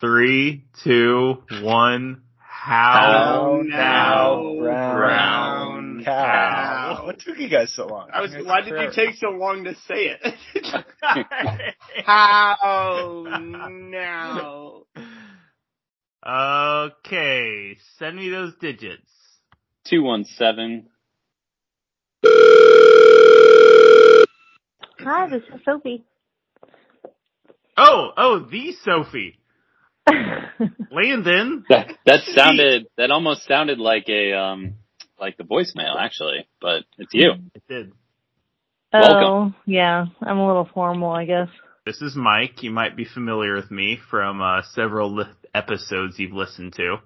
Three, two, one. How, How now, brown cow. What took you guys so long? I was. It's Why did you take so long to say it? How now? Okay, send me those digits. Two one seven. Hi, this is Sophie. Oh, oh, the Sophie. Landon. That that sounded that almost sounded like a um like the voicemail actually, but it's you. It did. oh, Welcome. yeah. I'm a little formal, I guess. This is Mike. You might be familiar with me from uh, several li- episodes you've listened to.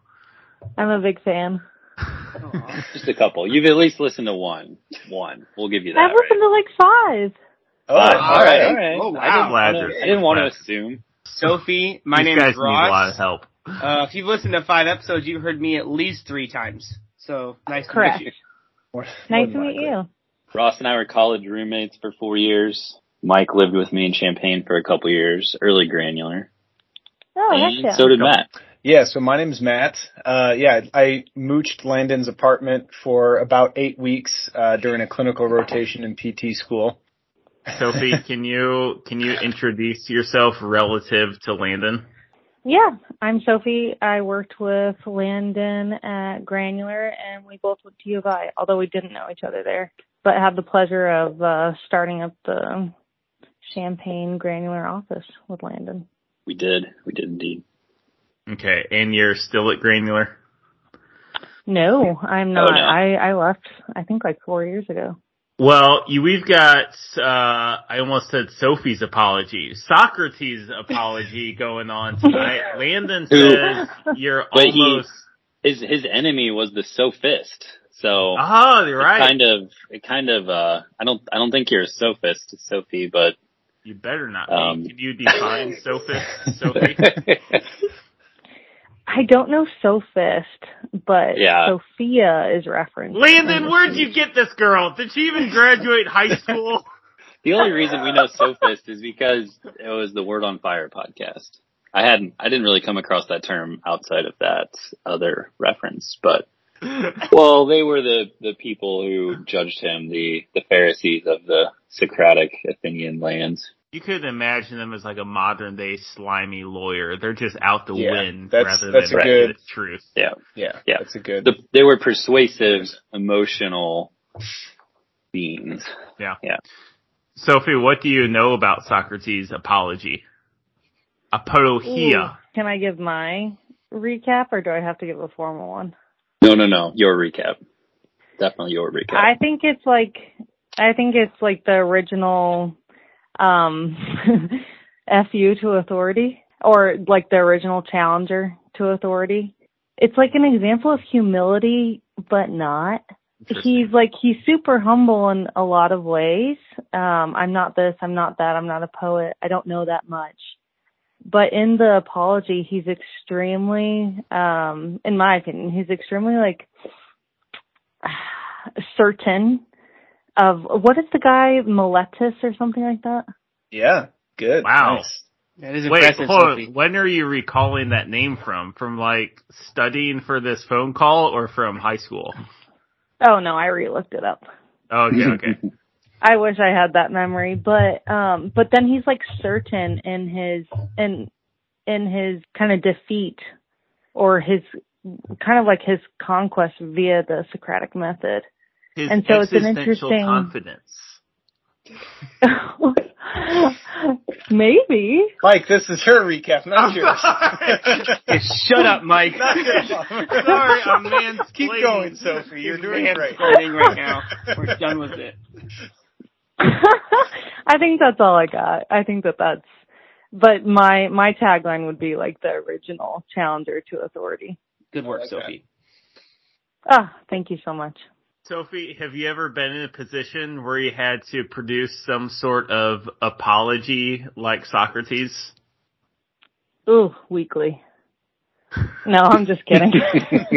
I'm a big fan. Just a couple. You've at least listened to one. One. We'll give you that. I've listened to like five. Oh, Right. All right, all right. Oh, wow. I didn't Glad wanna- I didn't want to assume. Sophie, my These name guys is need a lot Ross. of help. Uh, if you've listened to five episodes, you've heard me at least three times. So nice Correct. to meet you. More- Nice more to meet you. Ross and I were college roommates for four years. Mike lived with me in Champaign for a couple years, early granular. Oh, heck and yeah. so did Matt. Yeah, so my name's Matt. Uh, yeah, I mooched Landon's apartment for about eight weeks uh, during a clinical rotation in PT school. Sophie, can you can you introduce yourself relative to Landon? yeah, I'm Sophie. I worked with Landon at Granular, and we both went to U of I, although we didn't know each other there, but had the pleasure of uh, starting up the Champaign Granular office with Landon. We did. We did indeed. Okay, and you're still at Granular. No, I'm not. Oh, no. I I left. I think like four years ago. Well, you, we've got, uh, I almost said Sophie's apology, Socrates' apology going on tonight. Landon Who- says you're But he- His his enemy was the sophist. So oh, you're right. kind of it kind of uh I don't I don't think you're a sophist, Sophie, but you better not be. Um, Can you define sophist, Sophie? I don't know Sophist, but Yeah. Sophia is referenced. Landon, where'd you get this girl? Did she even graduate high school? the only reason we know sophist is because it was the Word on Fire podcast. I hadn't I didn't really come across that term outside of that other reference, but well, they were the the people who judged him, the the Pharisees of the Socratic Athenian lands. You could imagine them as like a modern day slimy lawyer. They're just out to Yeah, win that's- rather that's than a good- the truth. Yeah. Yeah, Yeah. that's a good. The, they were persuasive, emotional beings. Yeah, yeah. Sophie, what do you know about Socrates' apology? Apologia. Ooh, Can I give my recap or do I have to give a formal one? No, no, no. Your recap. Definitely your recap. I think it's like I think it's like the original um FU to authority or like the original challenger to authority. It's like an example of humility but not. He's like he's super humble in a lot of ways. Um I'm not this, I'm not that, I'm not a poet. I don't know that much. But in the apology, he's extremely um in my opinion, he's extremely like certain of what is the guy Meletus or something like that? yeah, good. Wow. Nice. That is Wait, impressive, hold Sophie. on. When are you recalling that name from? From like studying for this phone call or from high school? Oh no, I re-looked it up. Oh, okay, okay. I wish I had that memory, but um but then he's like certain in his in in his kind of defeat or his kind of like his conquest via the Socratic method. His And so it's an interesting- confidence. Maybe. Mike, this is her recap, not I'm yours. Hey, shut up, Mike. Sorry, I'm mansplaining. Keep going, Sophie. You're doing great. Mansplaining right now. We're done with it. I think that's all I got. I think that that's but my my tagline would be like the original challenger to authority. Good work, Okay. Sophie. Ah, thank you so much. Sophie, have you ever been in a position where you had to produce some sort of apology like Socrates? Ooh, weekly. No, I'm just kidding.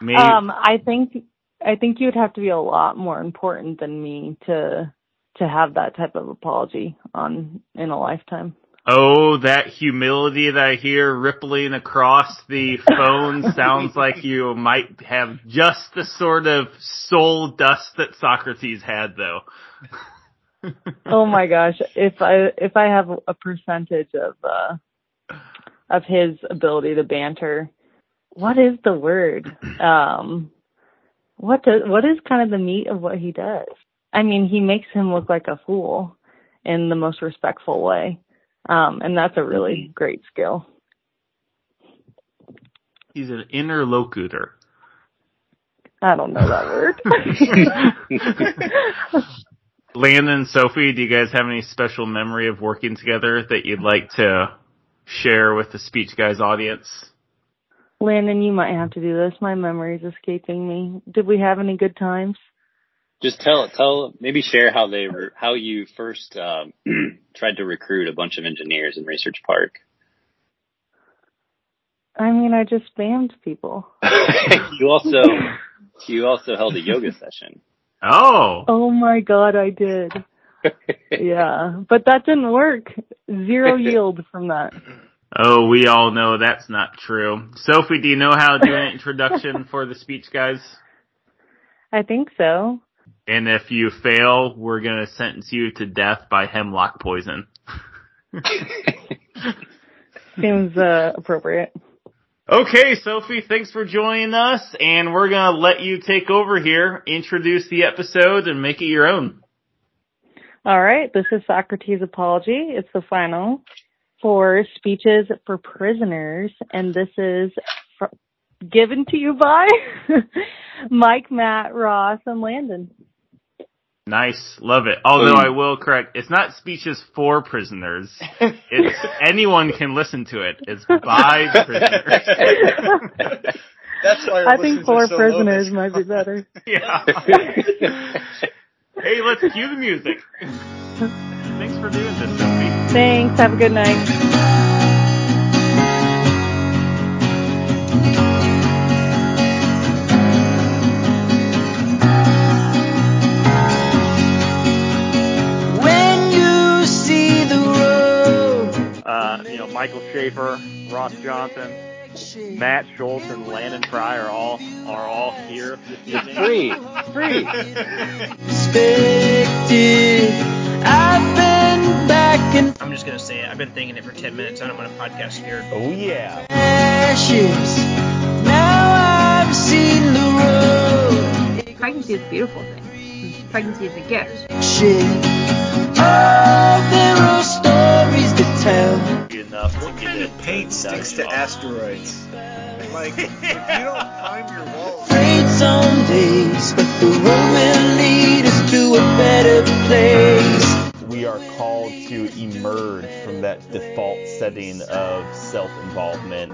Maybe, um, I think I think you would have to be a lot more important than me to to have that type of apology on in a lifetime. Oh, that humility that I hear rippling across the phone sounds like you might have just the sort of soul dust that Socrates had though. oh my gosh, if I if I have a percentage of uh of his ability to banter, what is the word? Um what does what is kind of the meat of what he does? I mean, he makes him look like a fool in the most respectful way. Um, and that's a really great skill. He's an interlocutor. I don't know that word. Landon, Sophie, do you guys have any special memory of working together that you'd like to share with the Speech Guys audience? Landon, you might have to do this. My memory's escaping me. Did we have any good times? Just tell tell maybe share how they re- how you first um, tried to recruit a bunch of engineers in Research Park. I mean, I just spammed people. you also you also held a yoga session. Oh. Oh my god, I did. yeah, but that didn't work. Zero yield from that. Oh, we all know that's not true. Sophie, do you know how to do an introduction for the speech guys? I think so. And if you fail, we're gonna sentence you to death by hemlock poison. Seems uh, appropriate. Okay, Sophie, thanks for joining us, and we're gonna let you take over here, introduce the episode, and make it your own. All right, this is Socrates' Apology. It's the final for speeches for prisoners, and this is fr- given to you by Mike, Matt, Ross, and Landon. Nice, love it. Although I will correct, it's not speeches for prisoners. It's anyone can listen to it. It's by prisoners. That's why our I think listens for so prisoners low. might be better. yeah. hey, let's cue the music. Thanks for doing this, Sophie. Thanks. Have a good night. Michael Schaefer, Ross Johnson, Matt Schultz, and Landon Fry are all are all here. It's free, free. expected. I've been back in I'm just gonna say it. I've been thinking it for 10 minutes. I don't want a podcast here. Oh yeah. ashes. Now I've seen the road. pregnancy is a beautiful thing. Pregnancy is a gift. Enough to get it. Paint sticks to asteroids. Like, if you don't prime your walls. Afraid some days, but the road will lead us to a better place. We are called to emerge from that default setting of self-involvement.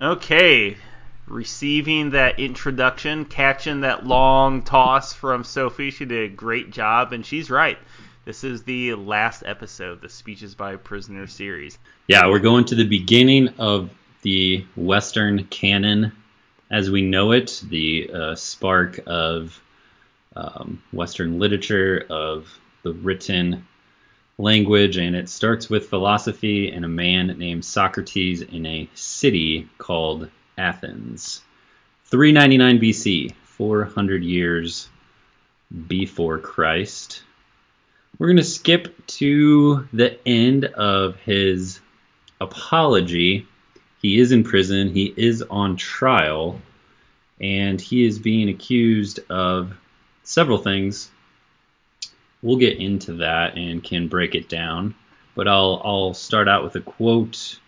Okay, receiving that introduction, catching that long toss from Sophie. She did a great job, and she's right. This is the last episode, of the Speeches by Prisoner series. Yeah, we're going to the beginning of the Western canon as we know it, the uh, spark of um, Western literature, of the written language, and it starts with philosophy and a man named Socrates in a city called Athens. 399 BC, 400 years before Christ. We're going to skip to the end of his apology. He is in prison, he is on trial, and he is being accused of several things. We'll get into that and can break it down, but I'll I'll start out with a quote.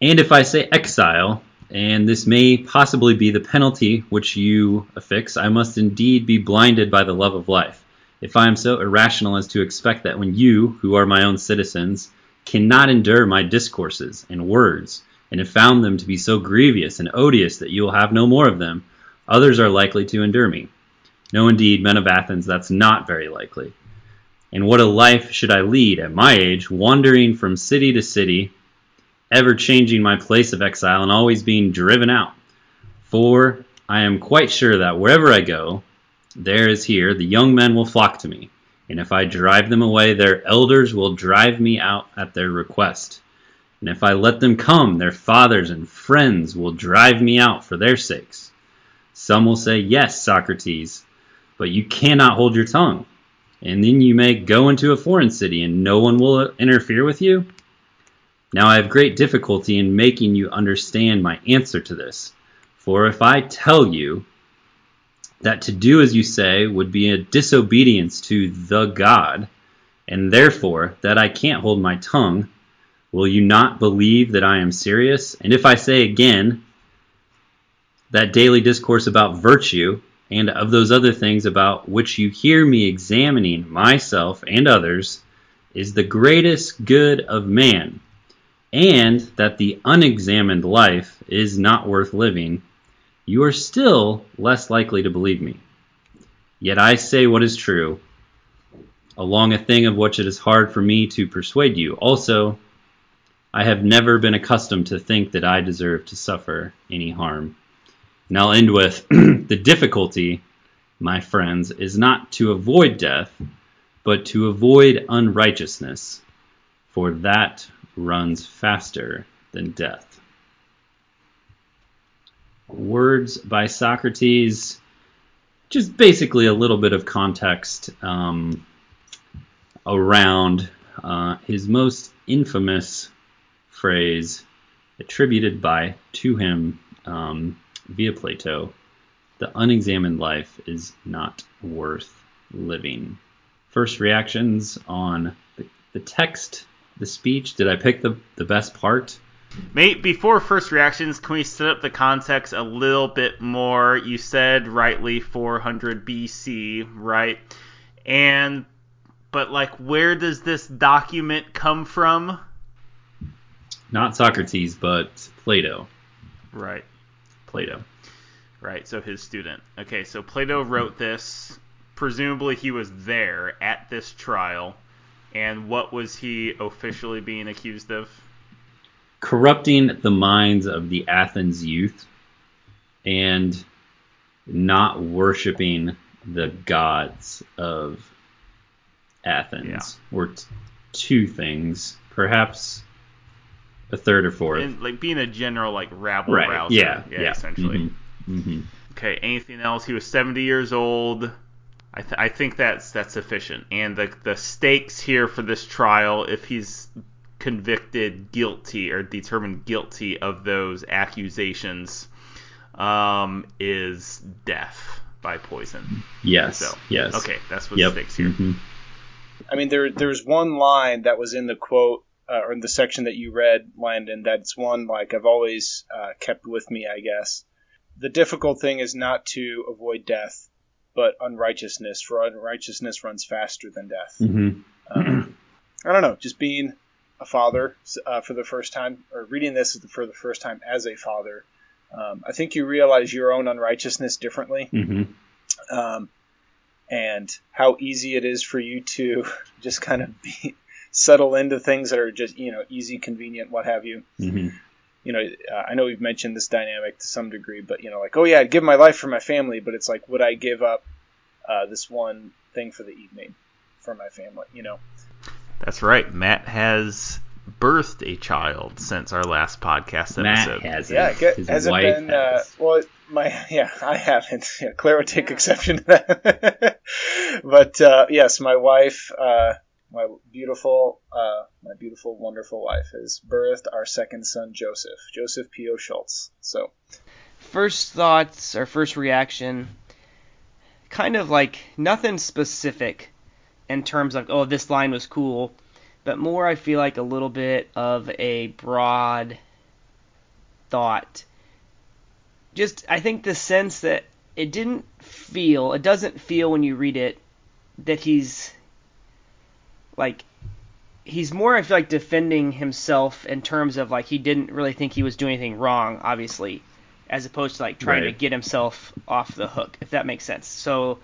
And if I say exile, and this may possibly be the penalty which you affix, I must indeed be blinded by the love of life. If I am so irrational as to expect that when you, who are my own citizens, cannot endure my discourses and words, and have found them to be so grievous and odious that you will have no more of them, others are likely to endure me. No, indeed, men of Athens, that's not very likely. And what a life should I lead at my age, wandering from city to city, ever changing my place of exile and always being driven out. For I am quite sure that wherever I go, there is here the young men will flock to me, and if I drive them away, their elders will drive me out at their request. And if I let them come, their fathers and friends will drive me out for their sakes. Some will say, Yes, Socrates, but you cannot hold your tongue. And then you may go into a foreign city, and no one will interfere with you. Now I have great difficulty in making you understand my answer to this. For if I tell you that to do as you say would be a disobedience to the God, and therefore that I can't hold my tongue, will you not believe that I am serious? And if I say again that daily discourse about virtue, and of those other things about which you hear me examining myself and others, is the greatest good of man, and that the unexamined life is not worth living, you are still less likely to believe me. Yet I say what is true, along a thing of which it is hard for me to persuade you. Also, I have never been accustomed to think that I deserve to suffer any harm. And I'll end with the difficulty, my friends, is not to avoid death, but to avoid unrighteousness, for that runs faster than death words by Socrates. Just basically a little bit of context um, around uh, his most infamous phrase attributed by to him um, via Plato: "The unexamined life is not worth living." First reactions on the, the text, the speech. Did I pick the the best part? Mate, before first reactions, can we set up the context a little bit more? You said rightly 400 BC, right? And but like where does this document come from? Not Socrates, but Plato. Right. Plato. Right, so his student. Okay, so Plato wrote this. Presumably he was there at this trial. And what was he officially being accused of? corrupting the minds of the Athens youth and not worshiping the gods of Athens Yeah. were t- two things, perhaps a third or fourth. And like being a general like rabble right? rouser. Yeah, yeah, yeah. essentially. hmm hmm Okay, anything else? He was 70 years old. I, th- I think that's that's sufficient. And the the stakes here for this trial, if he's convicted guilty or determined guilty of those accusations, um, is death by poison. Yes. So yes. okay, that's what Yep. stakes here. hmm I mean, there there's one line that was in the quote uh, or in the section that you read, Landon. That's one like I've always uh, kept with me, I guess. The difficult thing is not to avoid death, but unrighteousness. For unrighteousness runs faster than death. hmm Um, I don't know. Just being a father uh, for the first time, or reading this for the first time as a father, um, I think you realize your own unrighteousness differently hmm um, and how easy it is for you to just kind of be, settle into things that are just you know easy, convenient, what have you. hmm You know, uh, I know we've mentioned this dynamic to some degree, but you know, like, oh yeah, I'd give my life for my family, but it's like, would I give up uh, this one thing for the evening for my family? You know, That's right. Matt has birthed a child since our last podcast Matt episode. has yeah, it. it His hasn't wife been. Uh, well, my yeah, I haven't. Yeah, Claire would take exception to that. but uh, yes, my wife, uh, my beautiful, uh, my beautiful, wonderful wife, has birthed our second son, Joseph, Joseph P.O. Schultz. So First thoughts or first reaction, kind of like nothing specific in terms of, oh, this line was cool, but more I feel like a little bit of a broad thought. Just, I think the sense that it didn't feel, it doesn't feel when you read it that he's like he's more I feel like defending himself in terms of like he didn't really think he was doing anything wrong, obviously, as opposed to like trying Right. to get himself off the hook, if that makes sense. So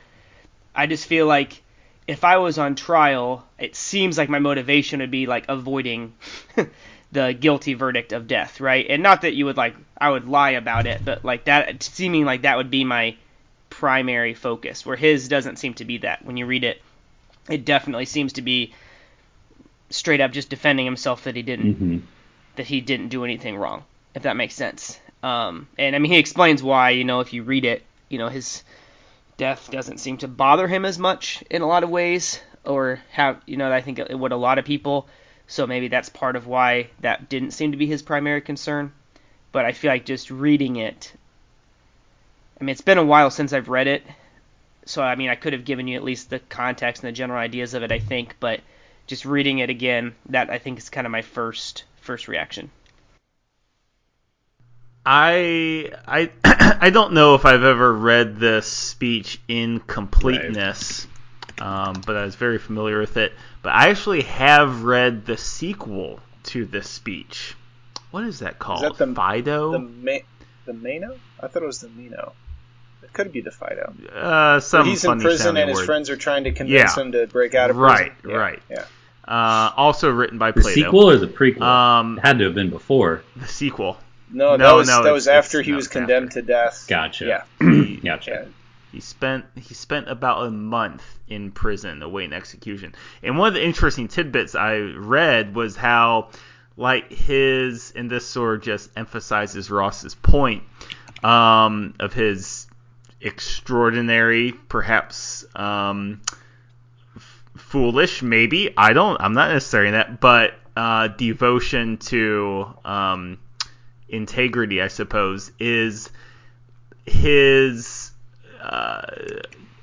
I just feel like if I was on trial, it seems like my motivation would be like avoiding the guilty verdict of death, right? And not that you would like I would lie about it, but like that seeming like that would be my primary focus, where his doesn't seem to be that. When you read it, it definitely seems to be straight up just defending himself that he didn't hmm that he didn't do anything wrong, if that makes sense. Um, and I mean, he explains why. You know, if you read it, you know, his death doesn't seem to bother him as much in a lot of ways, or have you know, I think it would a lot of people. So maybe that's part of why that didn't seem to be his primary concern. But I feel like just reading it. I mean, it's been a while since I've read it, so I mean, I could have given you at least the context and the general ideas of it, I think. But just reading it again, that I think is kind of my first first reaction. I I I don't know if I've ever read this speech in completeness, um, but I was very familiar with it. But I actually have read the sequel to this speech. What is that called? Is that the- Phaedo? The Ma- the Mano? I thought it was the Meno. It could be the Phaedo. uh, some But he's in prison sounding and his word. friends are trying to convince Yeah. him to break out of Right, prison. Yeah, right. Yeah. Uh, also written by The Plato. sequel or the prequel? Um, it had to have been before. The sequel. No, that No, was no, that was after he was it's condemned to death. Gotcha. Yeah. Gotcha. Yeah. He spent he spent about a month in prison awaiting execution. And one of the interesting tidbits I read was how like his and this sort of just emphasizes Ross's point um, of his extraordinary, perhaps um, f- foolish, maybe I don't I'm not necessarily that, but uh, devotion to um, integrity, I suppose, is his uh,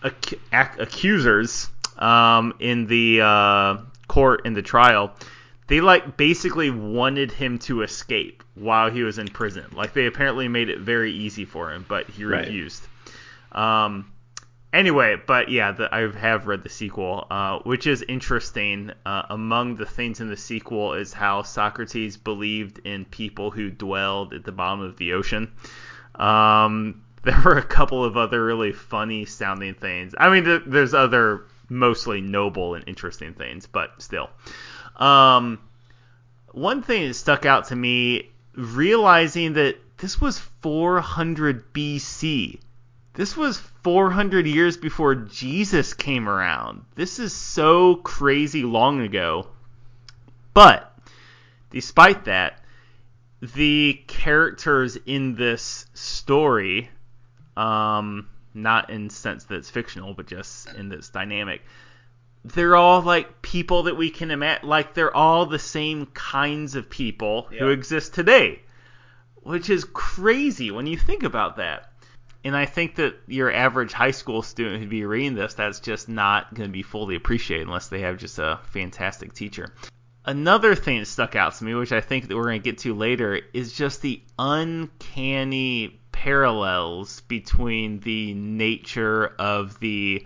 ac- ac- accusers um, in the uh, court in the trial, they like basically wanted him to escape while he was in prison. Like they apparently made it very easy for him, but he Right. refused. Um, anyway, but yeah, the, I have read the sequel, uh, which is interesting. Uh, among the things in the sequel is how Socrates believed in people who dwelled at the bottom of the ocean. Um, there were a couple of other really funny sounding things. I mean, th- there's other mostly noble and interesting things, but still. Um, one thing that stuck out to me, realizing that this was 400 BC. This was 400 years before Jesus came around. This is so crazy long ago. But, despite that, the characters in this story, um, not in sense that it's fictional, but just in this dynamic, they're all like people that we can imagine. Like they're all the same kinds of people who exist today, which is crazy when you think about that. And I think that your average high school student who'd be reading this, that's just not going to be fully appreciated unless they have just a fantastic teacher. Another thing that stuck out to me, which I think that we're going to get to later, is just the uncanny parallels between the nature of the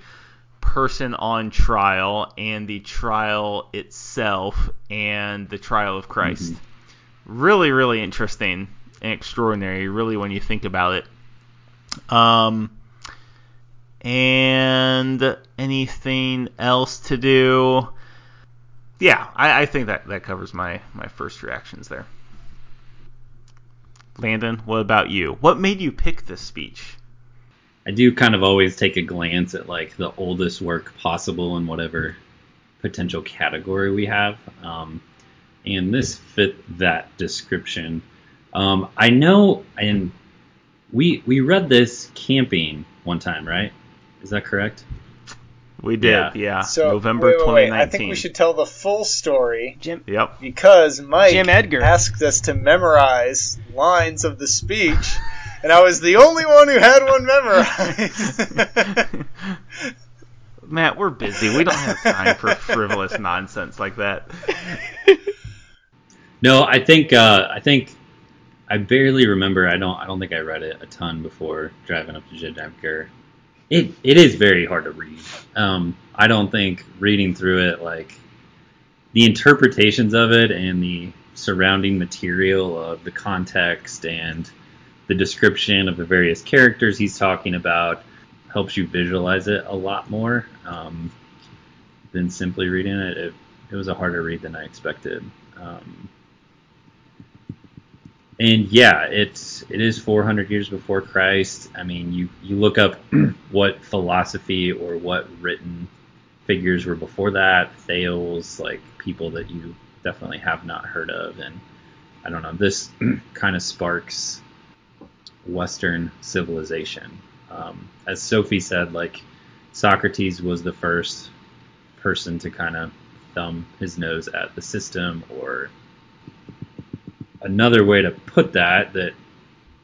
person on trial and the trial itself and the trial of Christ. Mm-hmm. Really, really interesting and extraordinary, really, when you think about it. Um, and anything else to do? Yeah, I, I think that, that covers my, my first reactions there. Landon, what about you? What made you pick this speech? I do kind of always take a glance at like the oldest work possible in whatever potential category we have, um, and this fit that description. Um, I know, and we we read this camping one time, right? Is that correct? We did, Yeah. yeah. So November wait, wait, wait. 2019. I think we should tell the full story Jim Yep. because Mike Jim Edgar. asked us to memorize lines of the speech, and I was the only one who had one memorized. Matt, we're busy. We don't have time for frivolous nonsense like that. No, I think uh, I think I barely remember. I don't I don't think I read it a ton before driving up to Edgar. It it is very hard to read. Um, I don't think reading through it like the interpretations of it and the surrounding material of the context and the description of the various characters he's talking about helps you visualize it a lot more um, than simply reading it. It, it was a harder read than I expected. Um, and yeah, it's it is 400 years before Christ. I mean, you you look up what philosophy or what written figures were before that, Thales, like people that you definitely have not heard of, and I don't know. This kind of sparks Western civilization. Um, as Sophie said, like Socrates was the first person to kind of thumb his nose at the system, or another way to put that, that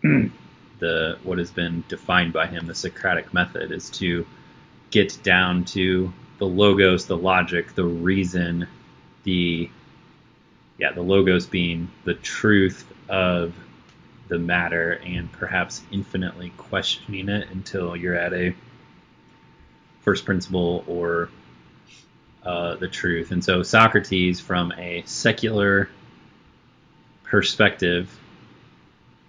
the what has been defined by him, the Socratic method, is to get down to the logos, the logic, the reason, the yeah, the logos being the truth of the matter and perhaps infinitely questioning it until you're at a first principle or uh, the truth. And so Socrates, from a secular perspective,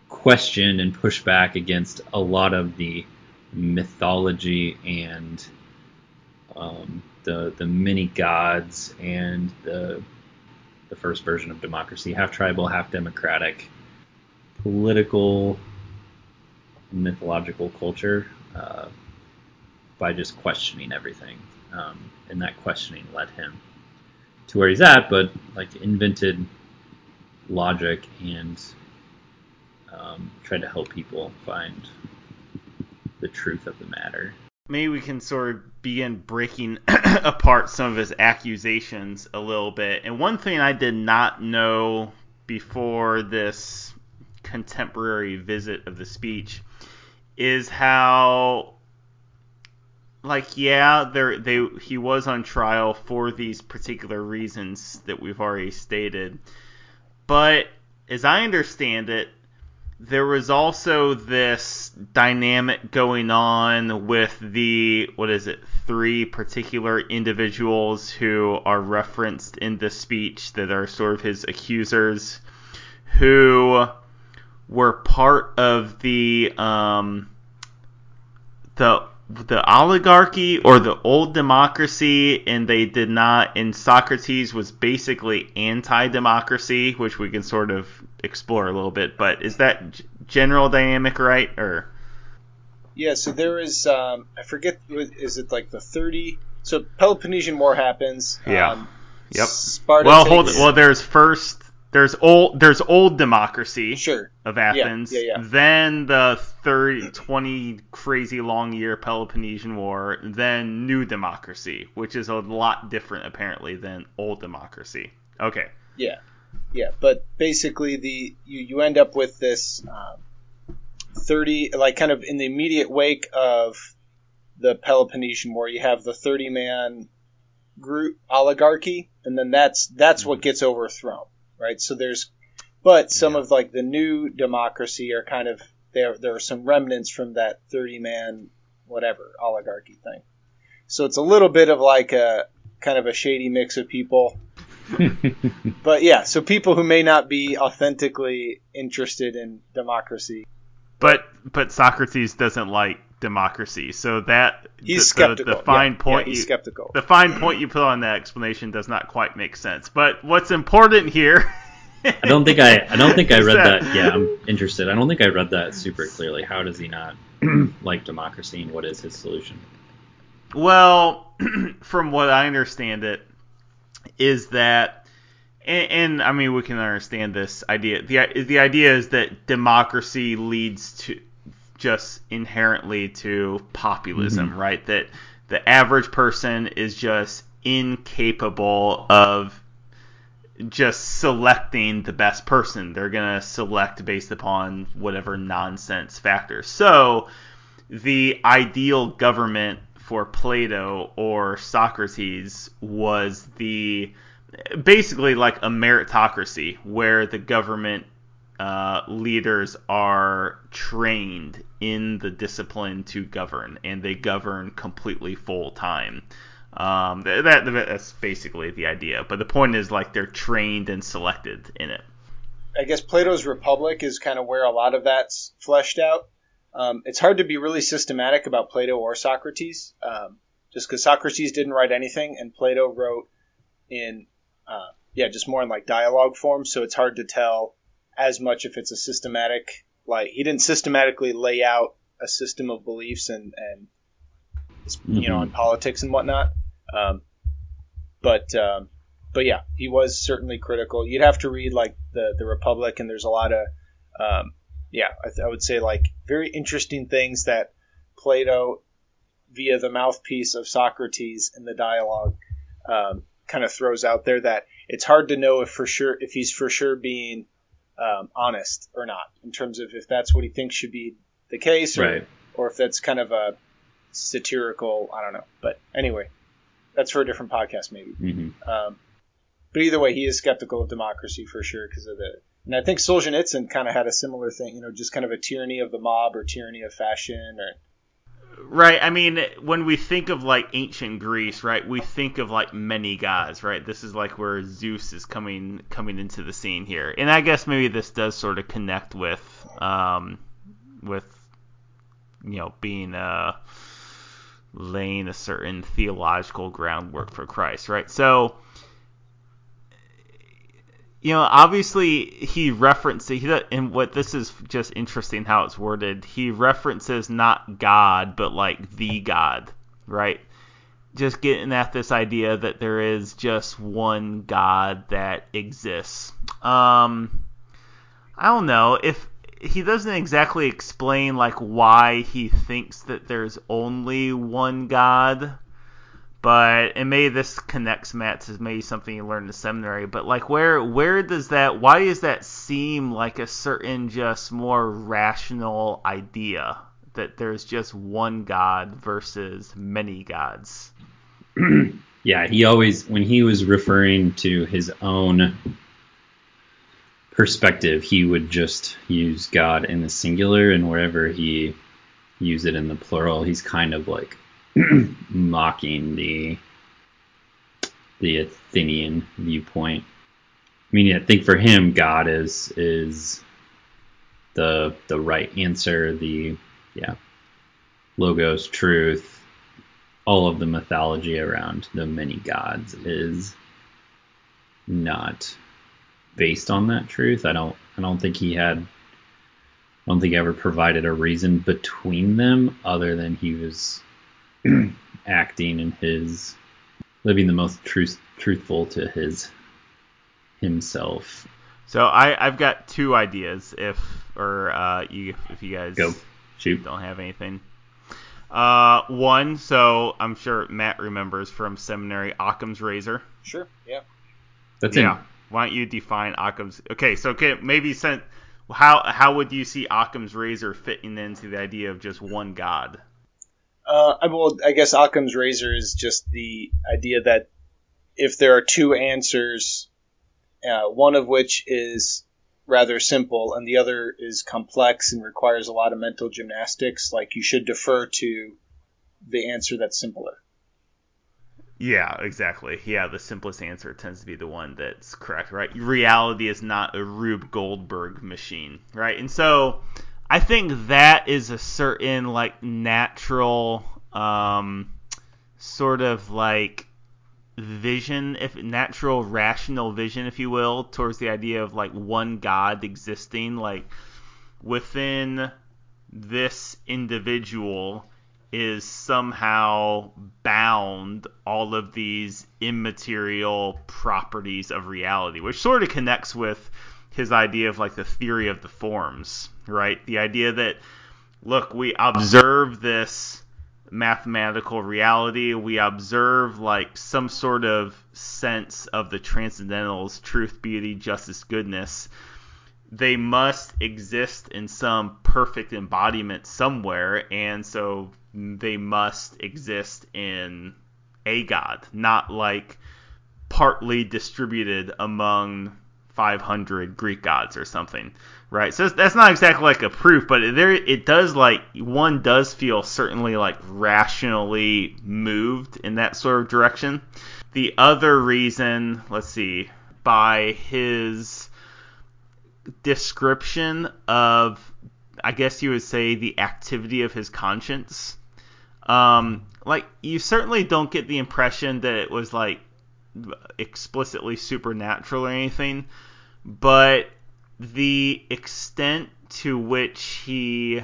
questioned and pushed back against a lot of the mythology and um, the the many gods and the the first version of democracy, half tribal, half democratic, political, mythological culture, uh, by just questioning everything. Um, and that questioning led him to where he's at, but like invented logic and um, tried to help people find the truth of the matter maybe we can sort of begin breaking apart some of his accusations a little bit. And one thing I did not know before this contemporary visit of the speech is how like yeah there they he was on trial for these particular reasons that we've already stated but as i understand it there was also this dynamic going on with the what is it three particular individuals who are referenced in this speech that are sort of his accusers who were part of the um, the the oligarchy or the old democracy and they did not and Socrates was basically anti-democracy which we can sort of explore a little bit but is that general dynamic right or? Yeah so there is um, I forget is it like the 30 so Peloponnesian War happens yeah. um, yep. Sparta well takes, hold well there's first there's old there's old democracy sure of Athens. Yeah, yeah, yeah. Then the 30, 20 crazy long year Peloponnesian War. Then new democracy, which is a lot different apparently than old democracy. Okay. Yeah, yeah, but basically the you you end up with this um, thirty like kind of in the immediate wake of the Peloponnesian War, you have the thirty man group oligarchy, and then that's that's what gets overthrown, right? So there's but some of like the new democracy are kind of there. There are some remnants from that thirty man whatever oligarchy thing. So it's a little bit of like a kind of a shady mix of people. but yeah, so people who may not be authentically interested in democracy. But but Socrates doesn't like democracy, so that he's the, skeptical. The, the fine yeah, point yeah, he's you, skeptical. The fine point you put on that explanation does not quite make sense. But what's important here I don't think I I don't think I read that- that. Yeah, I'm interested. I don't think I read that super clearly. How does he not like democracy and what is his solution? Well, from what I understand it, is that, and, and I mean we can understand this idea. the The idea is that democracy leads to just inherently to populism, mm-hmm. right? That the average person is just incapable of just selecting the best person. They're gonna select based upon whatever nonsense factors. So the ideal government for Plato or Socrates was the basically like a meritocracy where the government uh, leaders are trained in the discipline to govern and they govern completely full time. Um, that, that that's basically the idea. But the point is like they're trained and selected in it. I guess Plato's Republic is kind of where a lot of that's fleshed out. Um, it's hard to be really systematic about Plato or Socrates, um, just because Socrates didn't write anything and Plato wrote in, uh, yeah, just more in like dialogue form. So it's hard to tell as much if it's a systematic like he didn't systematically lay out a system of beliefs and and you know on politics and whatnot. Um, but um, but yeah, he was certainly critical. You'd have to read like the the Republic, and there's a lot of um, yeah, I, th- I would say like very interesting things that Plato, via the mouthpiece of Socrates in the dialogue, um, kind of throws out there that it's hard to know if for sure if he's for sure being um, honest or not in terms of if that's what he thinks should be the case or, Right. or if that's kind of a satirical I don't know. But anyway, that's for a different podcast maybe. hmm Um, but either way, he is skeptical of democracy for sure because of the. And I think Solzhenitsyn kind of had a similar thing, you know, just kind of a tyranny of the mob or tyranny of fashion or. Right. I mean, when we think of like ancient Greece, right, we think of like many gods, right? This is like where Zeus is coming coming into the scene here, and I guess maybe this does sort of connect with um, with you know being uh laying a certain theological groundwork for Christ, right? So you know, obviously he references he and what this is just interesting how it's worded. He references not God, but like the God, right? Just getting at this idea that there is just one God that exists. Um, I don't know if he doesn't exactly explain like why he thinks that there's only one God but and maybe this connects Matt to maybe something you learned in seminary. But like, where where does that? Why does that seem like a certain just more rational idea that there's just one God versus many gods? yeah, he always when he was referring to his own perspective, he would just use God in the singular, and wherever he use it in the plural, he's kind of like mocking the the Athenian viewpoint. I mean, I think for him, God is is the the right answer. The yeah, logos, truth, all of the mythology around the many gods is not based on that truth. I don't I don't think he had I don't think he ever provided a reason between them other than he was acting in his living the most truth truthful to his himself. So I I've got two ideas if or uh, you if you guys Go. Shoot. don't have anything. Uh, one, so I'm sure Matt remembers from seminary Occam's razor. Sure. Yeah. That's yeah. in Why don't you define Occam's? Okay, so okay, maybe sent. How how would you see Occam's razor fitting into the idea of just one God? Uh, well, I guess Occam's razor is just the idea that if there are two answers, uh, one of which is rather simple and the other is complex and requires a lot of mental gymnastics, like you should defer to the answer that's simpler. Yeah, exactly. Yeah, the simplest answer tends to be the one that's correct, right? Reality is not a Rube Goldberg machine, right? And so I think that is a certain like natural um sort of like vision if natural rational vision if you will towards the idea of like one god existing like within this individual is somehow bound all of these immaterial properties of reality, which sort of connects with his idea of like the theory of the forms, right? The idea that, look, we observe this mathematical reality, we observe like some sort of sense of the transcendentals, truth, beauty, justice, goodness they must exist in some perfect embodiment somewhere, and so they must exist in a god, not like partly distributed among 500 Greek gods or something, right? So that's not exactly like a proof, but there it does like one does feel certainly like rationally moved in that sort of direction. The other reason, let's see, by his description of I guess you would say the activity of his conscience. Um, like you certainly don't get the impression that it was like explicitly supernatural or anything, but the extent to which he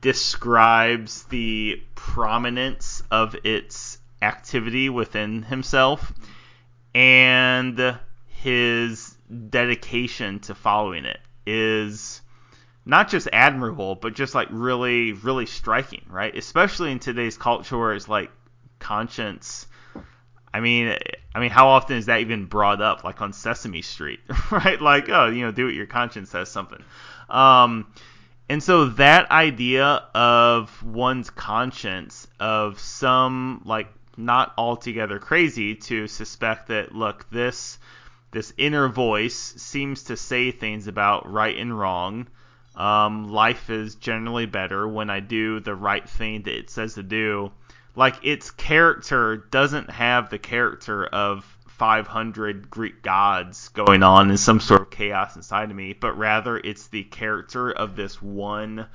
describes the prominence of its activity within himself and his dedication to following it is not just admirable, but just like really, really striking, right? Especially in today's culture where it's like conscience. I mean, I mean, how often is that even brought up, like on Sesame Street, right? Like, oh, you know, do what your conscience says something. Um, and so that idea of one's conscience, of some like not altogether crazy to suspect that look, this this inner voice seems to say things about right and wrong. Um, life is generally better when I do the right thing that it says to do. Like its character doesn't have the character of 500 Greek gods going on in some sort of chaos inside of me, but rather it's the character of this one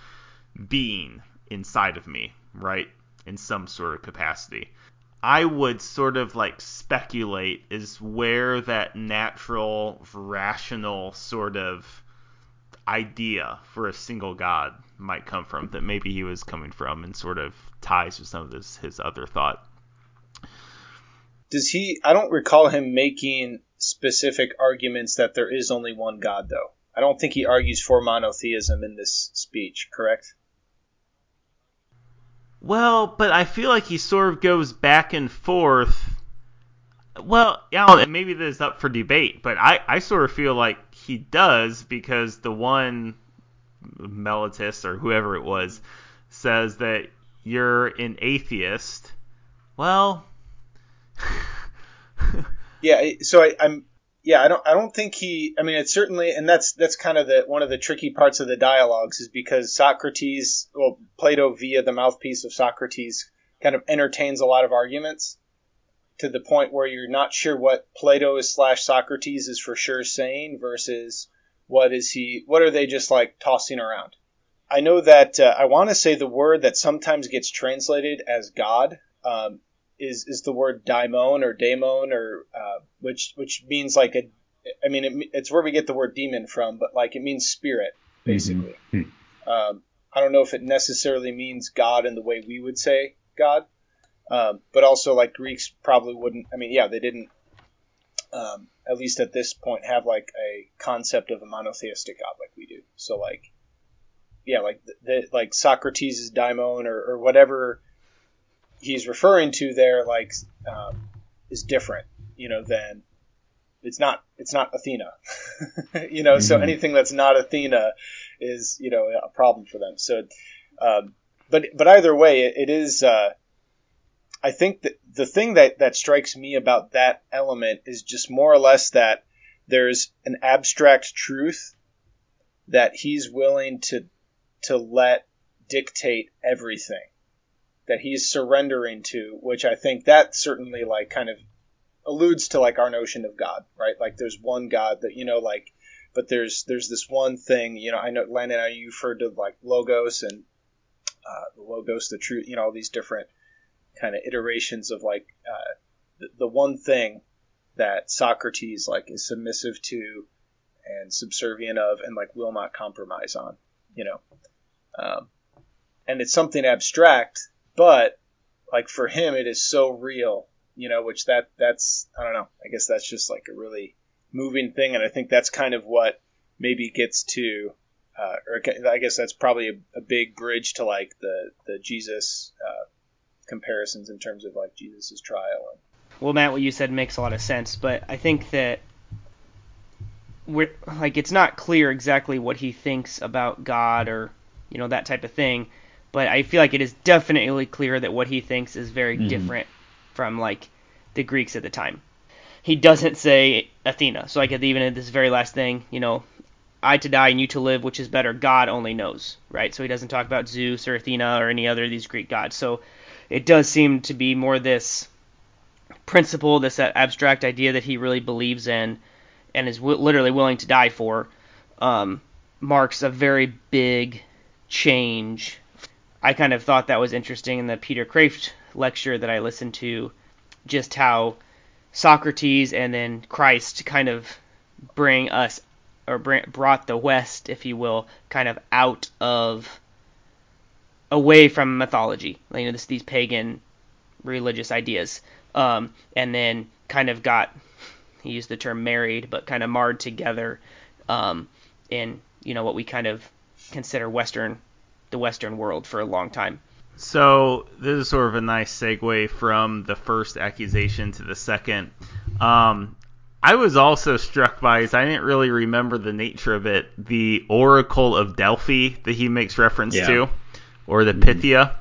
being inside of me, right? In some sort of capacity. I would sort of like speculate is where that natural, rational sort of idea for a single god might come from that maybe he was coming from and sort of ties with some of this his other thought does he? I don't recall him making specific arguments that there is only one God, though. I don't think he argues for monotheism in this speech. Correct? Well, but I feel like he sort of goes back and forth. Well, yeah, maybe this is up for debate, but I, I sort of feel like he does because the one Meletus or whoever it was says that you're an atheist. Well, yeah, so I, I'm yeah, I don't I don't think he I mean it's certainly and that's that's kind of the one of the tricky parts of the dialogues is because Socrates well Plato via the mouthpiece of Socrates kind of entertains a lot of arguments to the point where you're not sure what Plato is slash Socrates is for sure saying versus what is he what are they just like tossing around. I know that uh, I want to say the word that sometimes gets translated as God um, is is the word daimon or daemon or uh, which which means like a I mean it, it's where we get the word demon from, but like it means spirit basically. Mm-hmm. Um, I don't know if it necessarily means God in the way we would say God, um, but also like Greeks probably wouldn't. I mean, yeah, they didn't. Um, at least at this point, have like a concept of a monotheistic God like we do. So like, yeah, like the, the like Socrates' daimon or, or whatever he's referring to there, like, um, is different, you know, than it's not it's not Athena, you know. Mm-hmm. So anything that's not Athena is you know a problem for them. So, um, but but either way, it, it is. Uh, I think that the thing that that strikes me about that element is just more or less that there's an abstract truth that he's willing to to let dictate everything that he's surrendering to, which I think that certainly like kind of alludes to like our notion of God, right? Like there's one God that you know like, but there's there's this one thing, you know. I know Landon, I you referred to like logos and uh, the logos, the truth, you know, all these different kind of iterations of like uh, the, the one thing that Socrates like is submissive to and subservient of and like will not compromise on, you know. Um, and it's something abstract but like for him it is so real you know which that that's i don't know. I guess that's just like a really moving thing and i think that's kind of what maybe gets to uh, or i guess that's probably a, a, big bridge to like the the jesus uh, comparisons in terms of like jesus's trial well matt what you said makes a lot of sense but i think that we're like it's not clear exactly what he thinks about god or you know that type of thing but I feel like it is definitely clear that what he thinks is very mm-hmm. different from like the Greeks at the time. He doesn't say Athena, so like even in this very last thing, you know, I to die and you to live, which is better, God only knows, right? So he doesn't talk about Zeus or Athena or any other of these Greek gods. So it does seem to be more this principle, this abstract idea that he really believes in and is w- literally willing to die for, um, marks a very big change. I kind of thought that was interesting in the Peter Kreeft lecture that I listened to, just how Socrates and then Christ kind of bring us or brought the West, if you will, kind of out of away from mythology, you know, this, these pagan religious ideas, um, and then kind of got he used the term married, but kind of marred together um, in you know what we kind of consider Western the Western world for a long time. So this is sort of a nice segue from the first accusation to the second. Um, I was also struck by, as I didn't really remember the nature of it, the Oracle of Delphi that he makes reference Yeah. to, or the Pythia.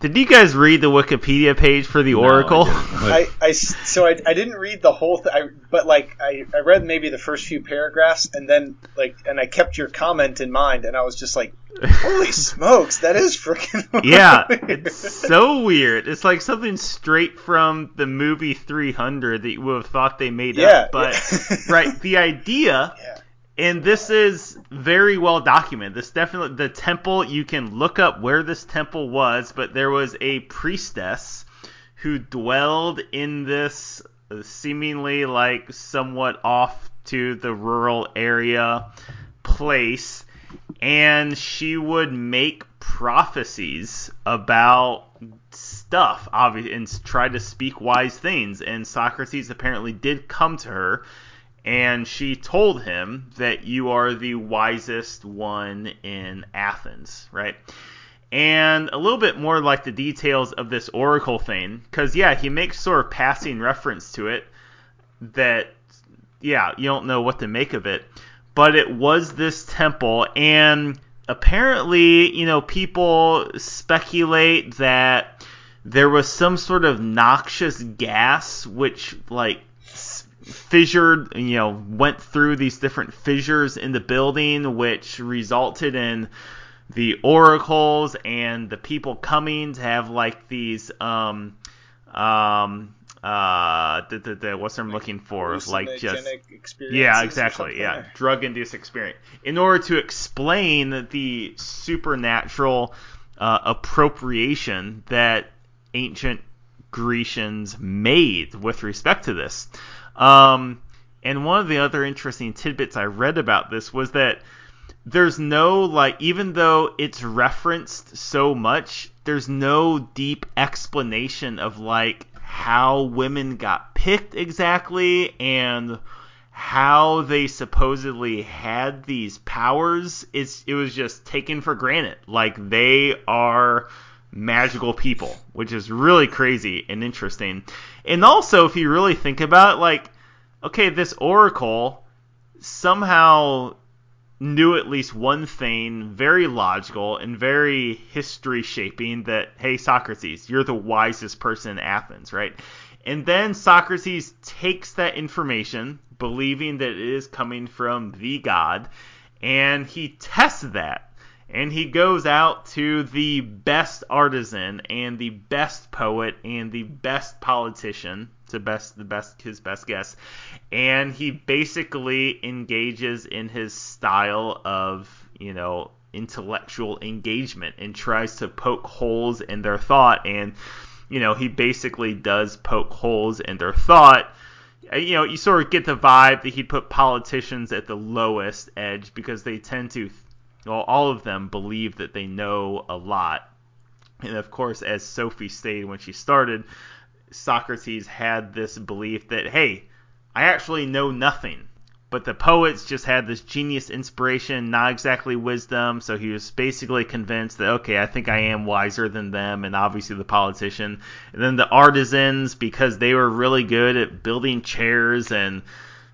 Did you guys read the Wikipedia page for the No, Oracle? I didn't. What- I, I s- so I, I didn't read the whole thing, but like I, I read maybe the first few paragraphs, and then like and I kept your comment in mind, and I was just like, holy smokes, that is freaking yeah, it's so weird. It's like something straight from the movie 300 that you would have thought they made Yeah, up. But yeah. right, the idea, Yeah. And this is very well documented. This definitely the temple. You can look up where this temple was, but there was a priestess who dwelled in this seemingly like somewhat off to the rural area place and she would make prophecies about stuff obviously and try to speak wise things and Socrates apparently did come to her and she told him that you are the wisest one in Athens right? And a little bit more like the details of this oracle thing because yeah he makes sort of passing reference to it that yeah you don't know what to make of it. But it was this temple and apparently you know people speculate that there was some sort of noxious gas which like fissured you know went through these different fissures in the building which resulted in the oracles and the people coming to have like these um um uh the, the, the what's I'm looking for? Like just yeah exactly. Yeah drug induced experience. In order to explain the supernatural uh, appropriation that ancient Grecians made with respect to this um and one of the other interesting tidbits I read about this was that there's no like even though it's referenced so much there's no deep explanation of like how women got picked exactly and how they supposedly had these powers. It's it was just taken for granted. Like they are magical people which is really crazy and interesting. And also if you really think about it like okay this oracle somehow knew at least one thing very logical and very history shaping that hey Socrates you're the wisest person in Athens right? And then Socrates takes that information believing that it is coming from the god and he tests that and he goes out to the best artisan and the best poet and the best politician to best the best his best guess. And he basically engages in his style of you know intellectual engagement and tries to poke holes in their thought. And you know he basically does poke holes in their thought. Uh, you know you sort of get the vibe that he'd put politicians at the lowest edge because they tend to well all of them believe that they know a lot and of course as sophie stated when she started Socrates had this belief that, hey, I actually know nothing. But the poets just had this genius inspiration, not exactly wisdom. So he was basically convinced that, okay, I think I am wiser than them, and obviously the politician. And then the artisans, because they were really good at building chairs and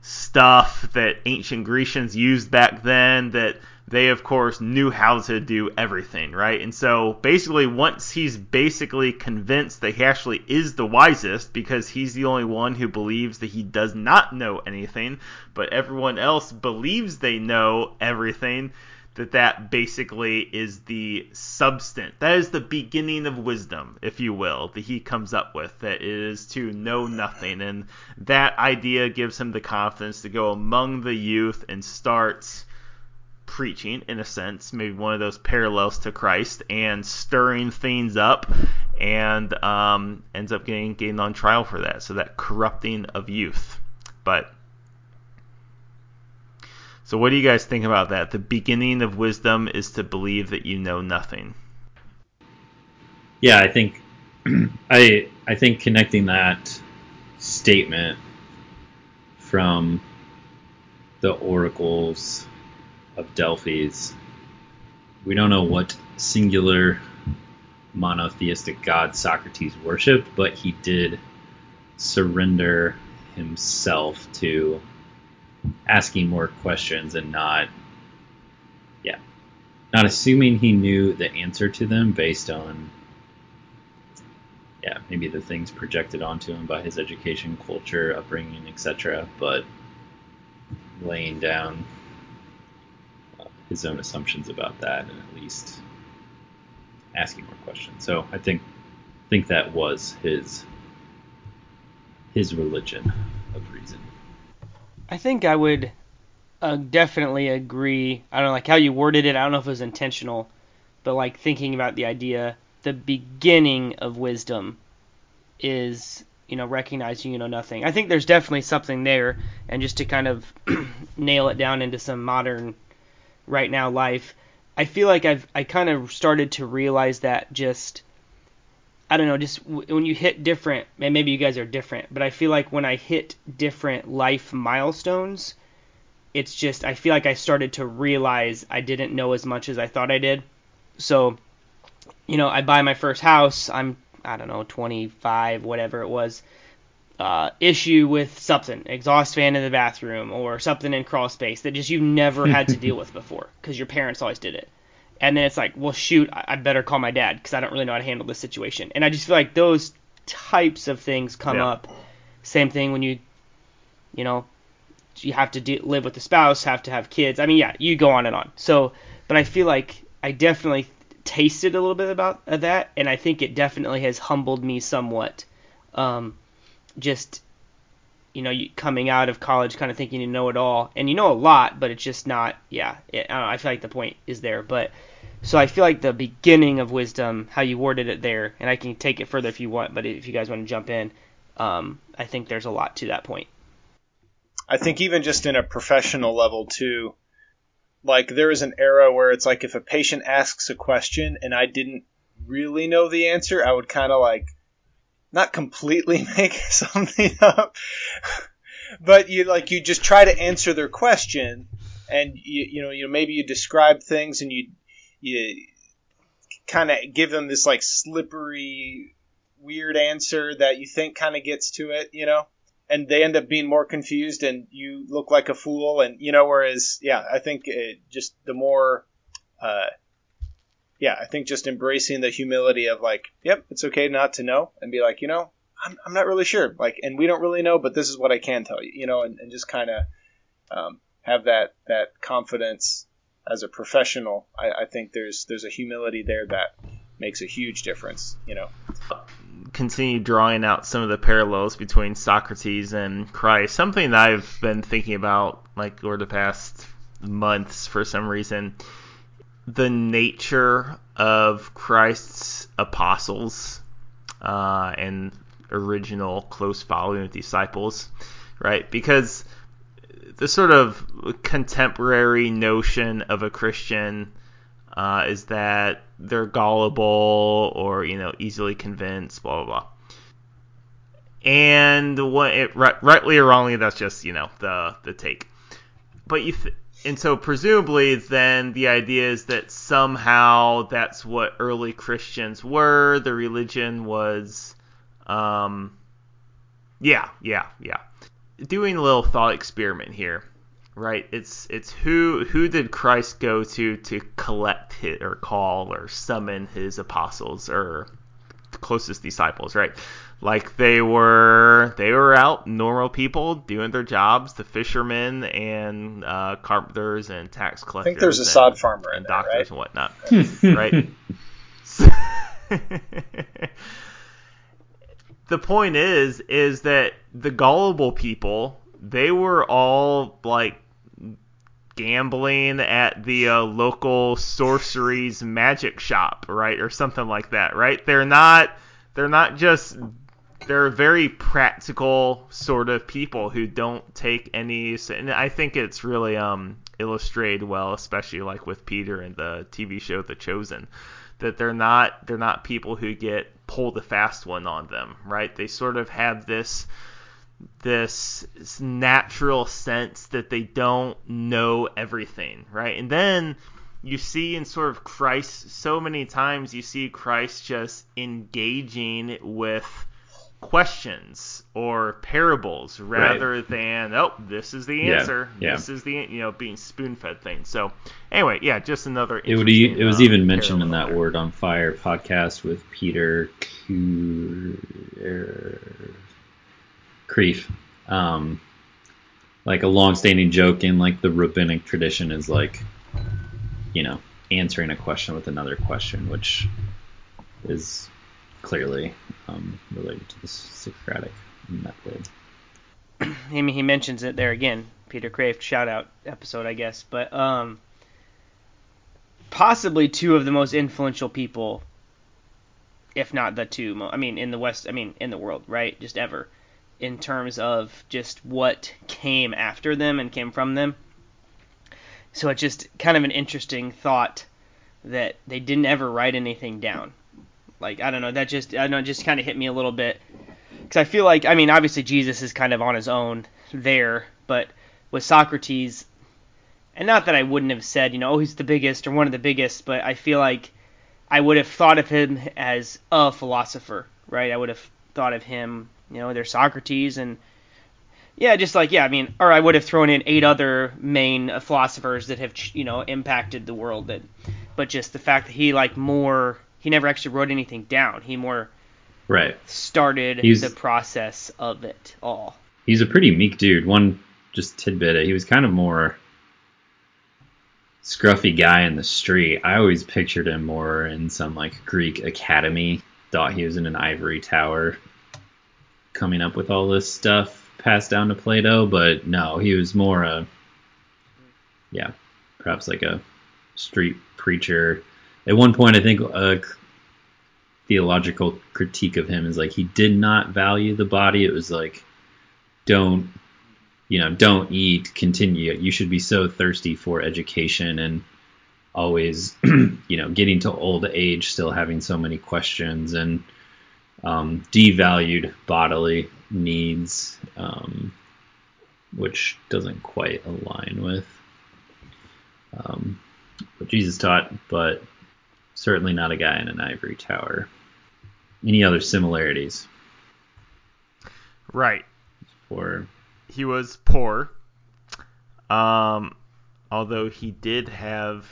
stuff that ancient Grecians used back then, that they of course knew how to do everything, right? And so basically once he's basically convinced that he actually is the wisest because he's the only one who believes that he does not know anything, but everyone else believes they know everything, that that basically is the substance. That is the beginning of wisdom, if you will, that he comes up with. That it is to know nothing, and that idea gives him the confidence to go among the youth and starts preaching, in a sense, maybe one of those parallels to Christ, and stirring things up, and um, ends up getting getting on trial for that. So that corrupting of youth, but So what do you guys think about that? The beginning of wisdom is to believe that you know nothing. Yeah, I think I I think connecting that statement from the oracles of Delphi's. We don't know what singular monotheistic god Socrates worshipped, but he did surrender himself to asking more questions and not yeah not assuming he knew the answer to them based on yeah maybe the things projected onto him by his education culture upbringing etc but laying down his own assumptions about that and at least asking more questions so i think think that was his his religion of reason I think I would uh, definitely agree. I don't know, like how you worded it. I don't know if it was intentional, but like thinking about the idea, the beginning of wisdom is you know recognizing you know nothing. I think there's definitely something there, and just to kind of nail it down into some modern, right now life, I feel like I've I kind of started to realize that just. I don't know, just w- when you hit different, and maybe you guys are different, but I feel like when I hit different life milestones, it's just I feel like I started to realize I didn't know as much as I thought I did. So, you know, I buy my first house, I'm I don't know, 25, whatever it was. Uh, issue with something, exhaust fan in the bathroom, or something in crawl space that just you've never had to deal with before because your parents always did it and then it's like, well, shoot, I better call my dad because I don't really know how to handle this situation. And I just feel like those types of things come Yeah. up. Same thing when you, you know, you have to de- live with a spouse, have to have kids. I mean, yeah, you go on and on. So, but I feel like I definitely tasted a little bit about of that, and I think it definitely has humbled me somewhat. Um, just you know, you, coming out of college, kind of thinking you know it all, and you know a lot, but it's just not. Yeah, it, I, know, I feel like the point is there, but so I feel like the beginning of wisdom, how you worded it there, and I can take it further if you want, but if you guys want to jump in, um, I think there's a lot to that point. I think even just in a professional level too, like there is an era where it's like if a patient asks a question and I didn't really know the answer, I would kind of like not completely make something up, but you like you just try to answer their question, and you you know you know, maybe you describe things and you you kind of give them this like slippery weird answer that you think kind of gets to it, you know? And they end up being more confused and you look like a fool and you know whereas yeah i think it just the more uh yeah i think just embracing the humility of like yep it's okay not to know and be like you know i'm, I'm not really sure like and we don't really know but this is what i can tell you you know and, and just kind of um, have that that confidence as a professional I, I think there's there's a humility there that makes a huge difference you know continue drawing out some of the parallels between Socrates and Christ. Something that I've been thinking about like over the past months for some reason. The nature of Christ's apostles uh, and original close following of disciples, right? Because the sort of contemporary notion of a Christian uh, is that they're gullible or you know easily convinced, blah blah blah. And what it, right, rightly or wrongly, that's just you know the the take. But you th- and so presumably then the idea is that somehow that's what early Christians were. The religion was, um, yeah, yeah, yeah. Doing a little thought experiment here right? It's it's who who did Christ go to to collect his, or call or summon his apostles or closest disciples, right? Like they were they were out normal people doing their jobs, the fishermen and uh, carpenters and tax collectors. i think there's a and, sod farmer and there, doctors right? and whatnot, right? the point is is that the gullible people they were all like gambling at the uh, local sorcery's magic shop, right, or something like that, right? They're not they're not just they're very practical sort of people who don't take any and I think it's really um illustrated well, especially like with Peter and the TV show The Chosen, that they're not they're not people who get pull the fast one on them, right? They sort of have this this natural sense that they don't know everything, right? And then you see in sort of Christ so many times you see Christ just engaging with questions or parables rather right. than oh this is the answer yeah, yeah. this is the you know being spoon fed thing so anyway yeah just another it would e- it was um, even mentioned in that there. word on fire podcast with peter Kreeft. Um, like a long-standing joke in like the rabbinic tradition is like you know answering a question with another question which is clearly um, related to the Socratic method. I mean, he mentions it there again. Peter Kreeft shout out episode, I guess, but um, possibly two of the most influential people, if not the two. Mo- I mean, in the West. I mean, in the world, right? Just ever, in terms of just what came after them and came from them. So it's just kind of an interesting thought that they didn't ever write anything down. Like I don't know, that just I don't know, just kind of hit me a little bit because I feel like I mean obviously Jesus is kind of on his own there, but with Socrates, and not that I wouldn't have said you know oh he's the biggest or one of the biggest, but I feel like I would have thought of him as a philosopher, right? I would have thought of him, you know, there's Socrates and yeah, just like yeah, I mean, or I would have thrown in eight other main philosophers that have you know impacted the world. That, but just the fact that he like more he never actually wrote anything down. He more right started he's, the process of it all. He's a pretty meek dude. One just tidbit, he was kind of more scruffy guy in the street. I always pictured him more in some like Greek academy. Thought he was in an ivory tower coming up with all this stuff passed down to Plato, but no, he was more a yeah, perhaps like a street preacher at one point, I think a theological critique of him is like he did not value the body. It was like, don't, you know, don't eat, continue. You should be so thirsty for education and always, you know, getting to old age, still having so many questions and um, devalued bodily needs, um, which doesn't quite align with um, what Jesus taught, but Certainly not a guy in an ivory tower. Any other similarities? Right. Poor. He was poor. Um, although he did have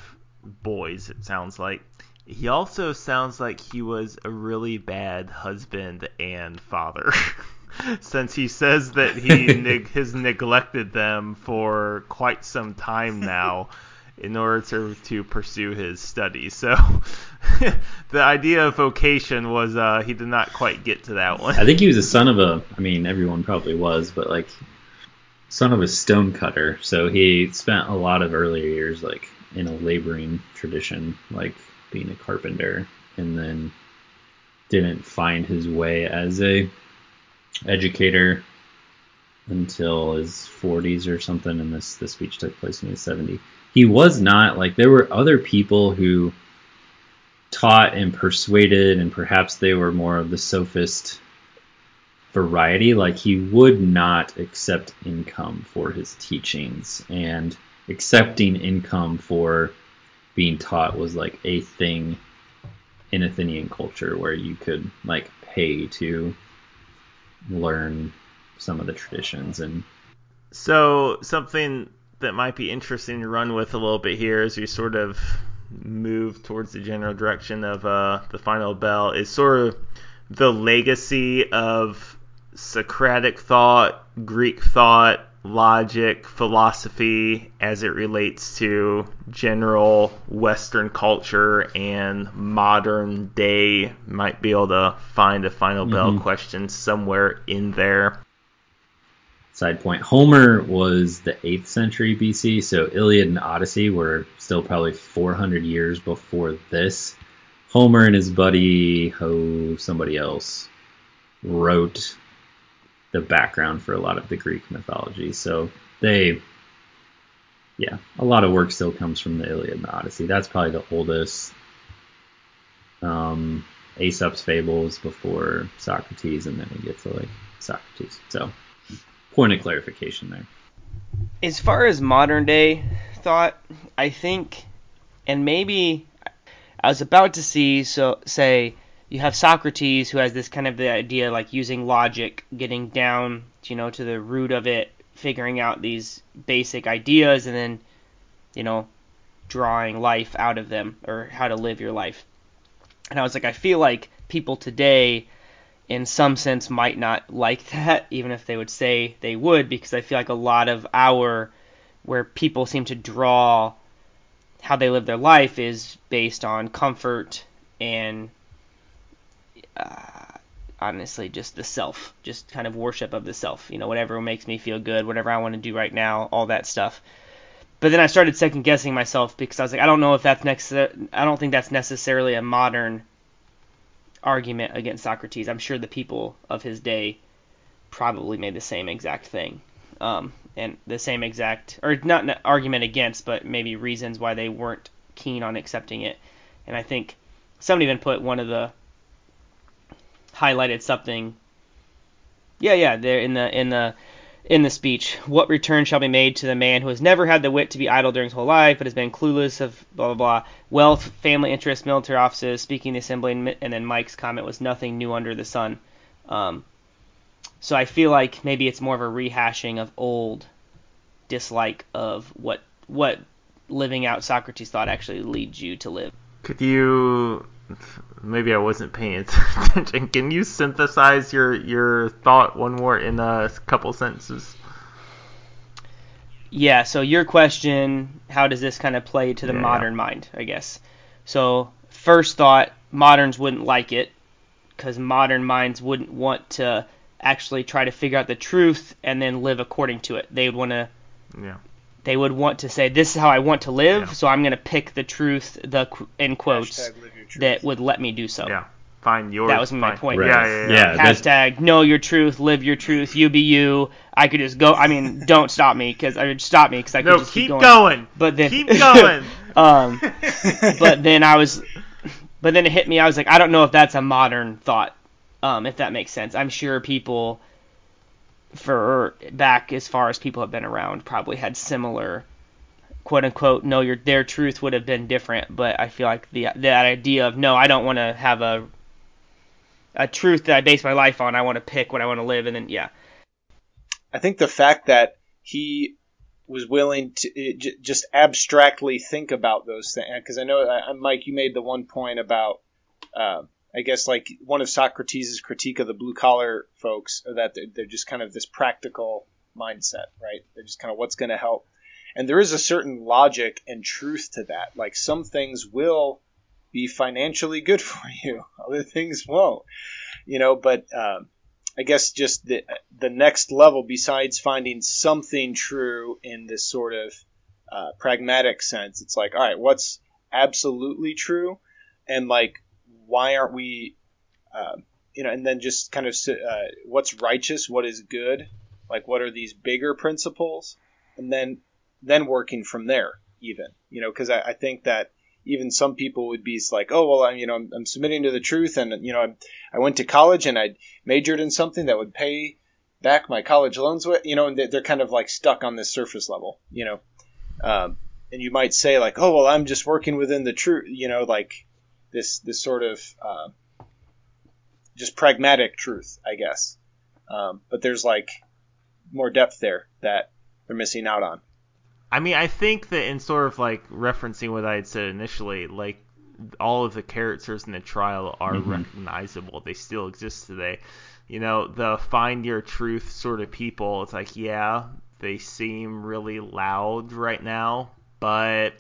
boys, it sounds like. He also sounds like he was a really bad husband and father. Since he says that he neg- has neglected them for quite some time now in order to to pursue his studies. So the idea of vocation was uh, he did not quite get to that one. I think he was a son of a. I mean, everyone probably was, but like son of a stonecutter. So he spent a lot of earlier years like in a laboring tradition, like being a carpenter, and then didn't find his way as a educator until his 40s or something, and this the speech took place in his 70s he was not like there were other people who taught and persuaded and perhaps they were more of the sophist variety. Like he would not accept income for his teachings and accepting income for being taught was like a thing in Athenian culture where you could like pay to learn some of the traditions and so something that might be interesting to run with a little bit here as we sort of move towards the general direction of uh, the final bell is sort of the legacy of Socratic thought, Greek thought, logic, philosophy as it relates to general Western culture and modern day. Might be able to find a final bell mm-hmm. question somewhere in there side point. Homer was the 8th century BC, so Iliad and Odyssey were still probably 400 years before this. Homer and his buddy, oh, somebody else, wrote the background for a lot of the Greek mythology. So they, yeah, a lot of work still comes from the Iliad and the Odyssey. That's probably the oldest. Um, Aesop's fables before Socrates, and then we get to like Socrates. So, point of clarification there. As far as modern day thought, I think, and maybe I was about to see so say you have Socrates who has this kind of the idea like using logic, getting down, you know, to the root of it, figuring out these basic ideas, and then, you know, drawing life out of them or how to live your life. And I was like, I feel like people today, in some sense, might not like that, even if they would say they would, because I feel like a lot of our, where people seem to draw how they live their life is based on comfort and uh, honestly just the self, just kind of worship of the self. You know, whatever makes me feel good, whatever I want to do right now, all that stuff. But then I started second guessing myself because I was like, I don't know if that's next. I don't think that's necessarily a modern argument against Socrates. I'm sure the people of his day probably made the same exact thing. Um, and the same exact, or not an argument against, but maybe reasons why they weren't keen on accepting it. And I think somebody even put one of the highlighted something. Yeah, yeah, there in the in the in the speech. What return shall be made to the man who has never had the wit to be idle during his whole life, but has been clueless of blah blah blah wealth, family interests, military offices, speaking the assembly, and, then Mike's comment was nothing new under the sun. Um, so I feel like maybe it's more of a rehashing of old dislike of what what living out Socrates thought actually leads you to live. Could you maybe I wasn't paying attention. Can you synthesize your your thought one more in a couple sentences? Yeah, so your question, how does this kind of play to the Yeah, modern mind, I guess. So, first thought, moderns wouldn't like it cuz modern minds wouldn't want to actually try to figure out the truth and then live according to it. They would want to Yeah. They would want to say this is how I want to live, Yeah. so I'm going to pick the truth, the qu- in quotes Hashtag live your truth. that would let me do so. Yeah. Find yours. That was my find- point. Right. Yeah, yeah, yeah. Yeah. Hashtag know your truth, live your truth, you be you. I could just go. I mean, don't stop me because I would stop me because I could No, just keep keep going. But then Keep going. um, but then I was, but then it hit me. I was like, I don't know if that's a modern thought. Um, if that makes sense. I'm sure people, for back as far as people have been around, probably had similar, quote unquote, no, your their truth would have been different. But I feel like the that idea of no, I don't want to have a a truth that I base my life on. I want to pick what I want to live, and then yeah, I think the fact that he was willing to just abstractly think about those things, because I know, Mike, you made the one point about, uh, I guess, like one of Socrates' critique of the blue collar folks, are that they're, they're just kind of this practical mindset, right? They're just kind of what's going to help. And there is a certain logic and truth to that. Like some things will be financially good for you, other things won't, you know, but, um, I guess just the the next level besides finding something true in this sort of uh, pragmatic sense. It's like, all right, what's absolutely true, and like, why aren't we, uh, you know, and then just kind of uh, what's righteous, what is good, like what are these bigger principles, and then then working from there, even, you know, because I, I think that even some people would be like, oh well, I'm you know I'm, I'm submitting to the truth, and you know I'm, I went to college and I majored in something that would pay back my college loans with, you know, and they- they're kind of like stuck on this surface level, you know. Um, and you might say like, oh well, I'm just working within the truth, you know, like this this sort of uh, just pragmatic truth, I guess. Um, but there's like more depth there that they're missing out on. I mean, I think that in sort of like referencing what I had said initially, like all of the characters in the trial are Mhm. recognizable. They still exist today. You know, the find your truth sort of people, it's like, yeah, they seem really loud right now, but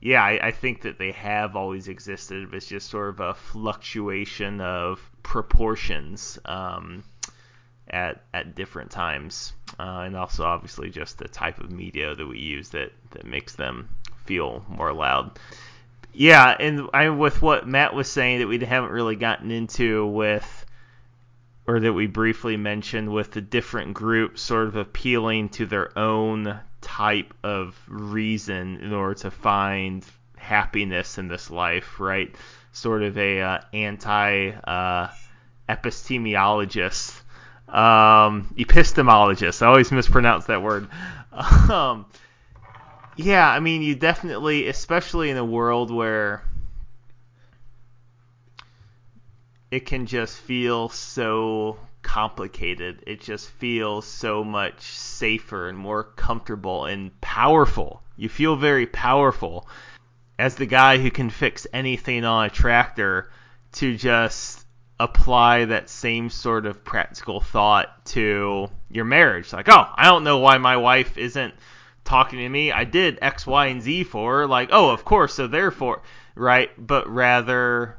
yeah, I, I think that they have always existed. It's just sort of a fluctuation of proportions. Um, at at different times, uh, and also obviously just the type of media that we use that that makes them feel more loud. Yeah, and I with what Matt was saying that we haven't really gotten into with, or that we briefly mentioned with the different groups sort of appealing to their own type of reason in order to find happiness in this life, right? Sort of a uh, anti uh, epistemologist, um, epistemologist. I always mispronounce that word. Um, yeah, I mean, you definitely, especially in a world where it can just feel so complicated. It just feels so much safer and more comfortable and powerful. You feel very powerful as the guy who can fix anything on a tractor to just apply that same sort of practical thought to your marriage. Like, oh, I don't know why my wife isn't talking to me. I did X, Y, and Z for her. Like, oh, of course, so therefore, right? But rather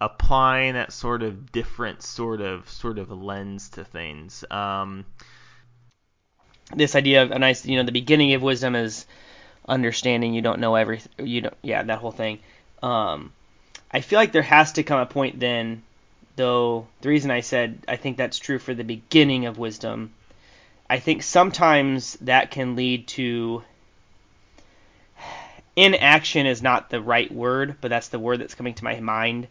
applying that sort of different sort of sort of lens to things. Um, this idea of a nice, you know, the beginning of wisdom is understanding you don't know everything. You don't, yeah, that whole thing. Um, I feel like there has to come a point then, though. The reason I said I think that's true for the beginning of wisdom, I think sometimes that can lead to inaction is not the right word, but that's the word that's coming to my mind.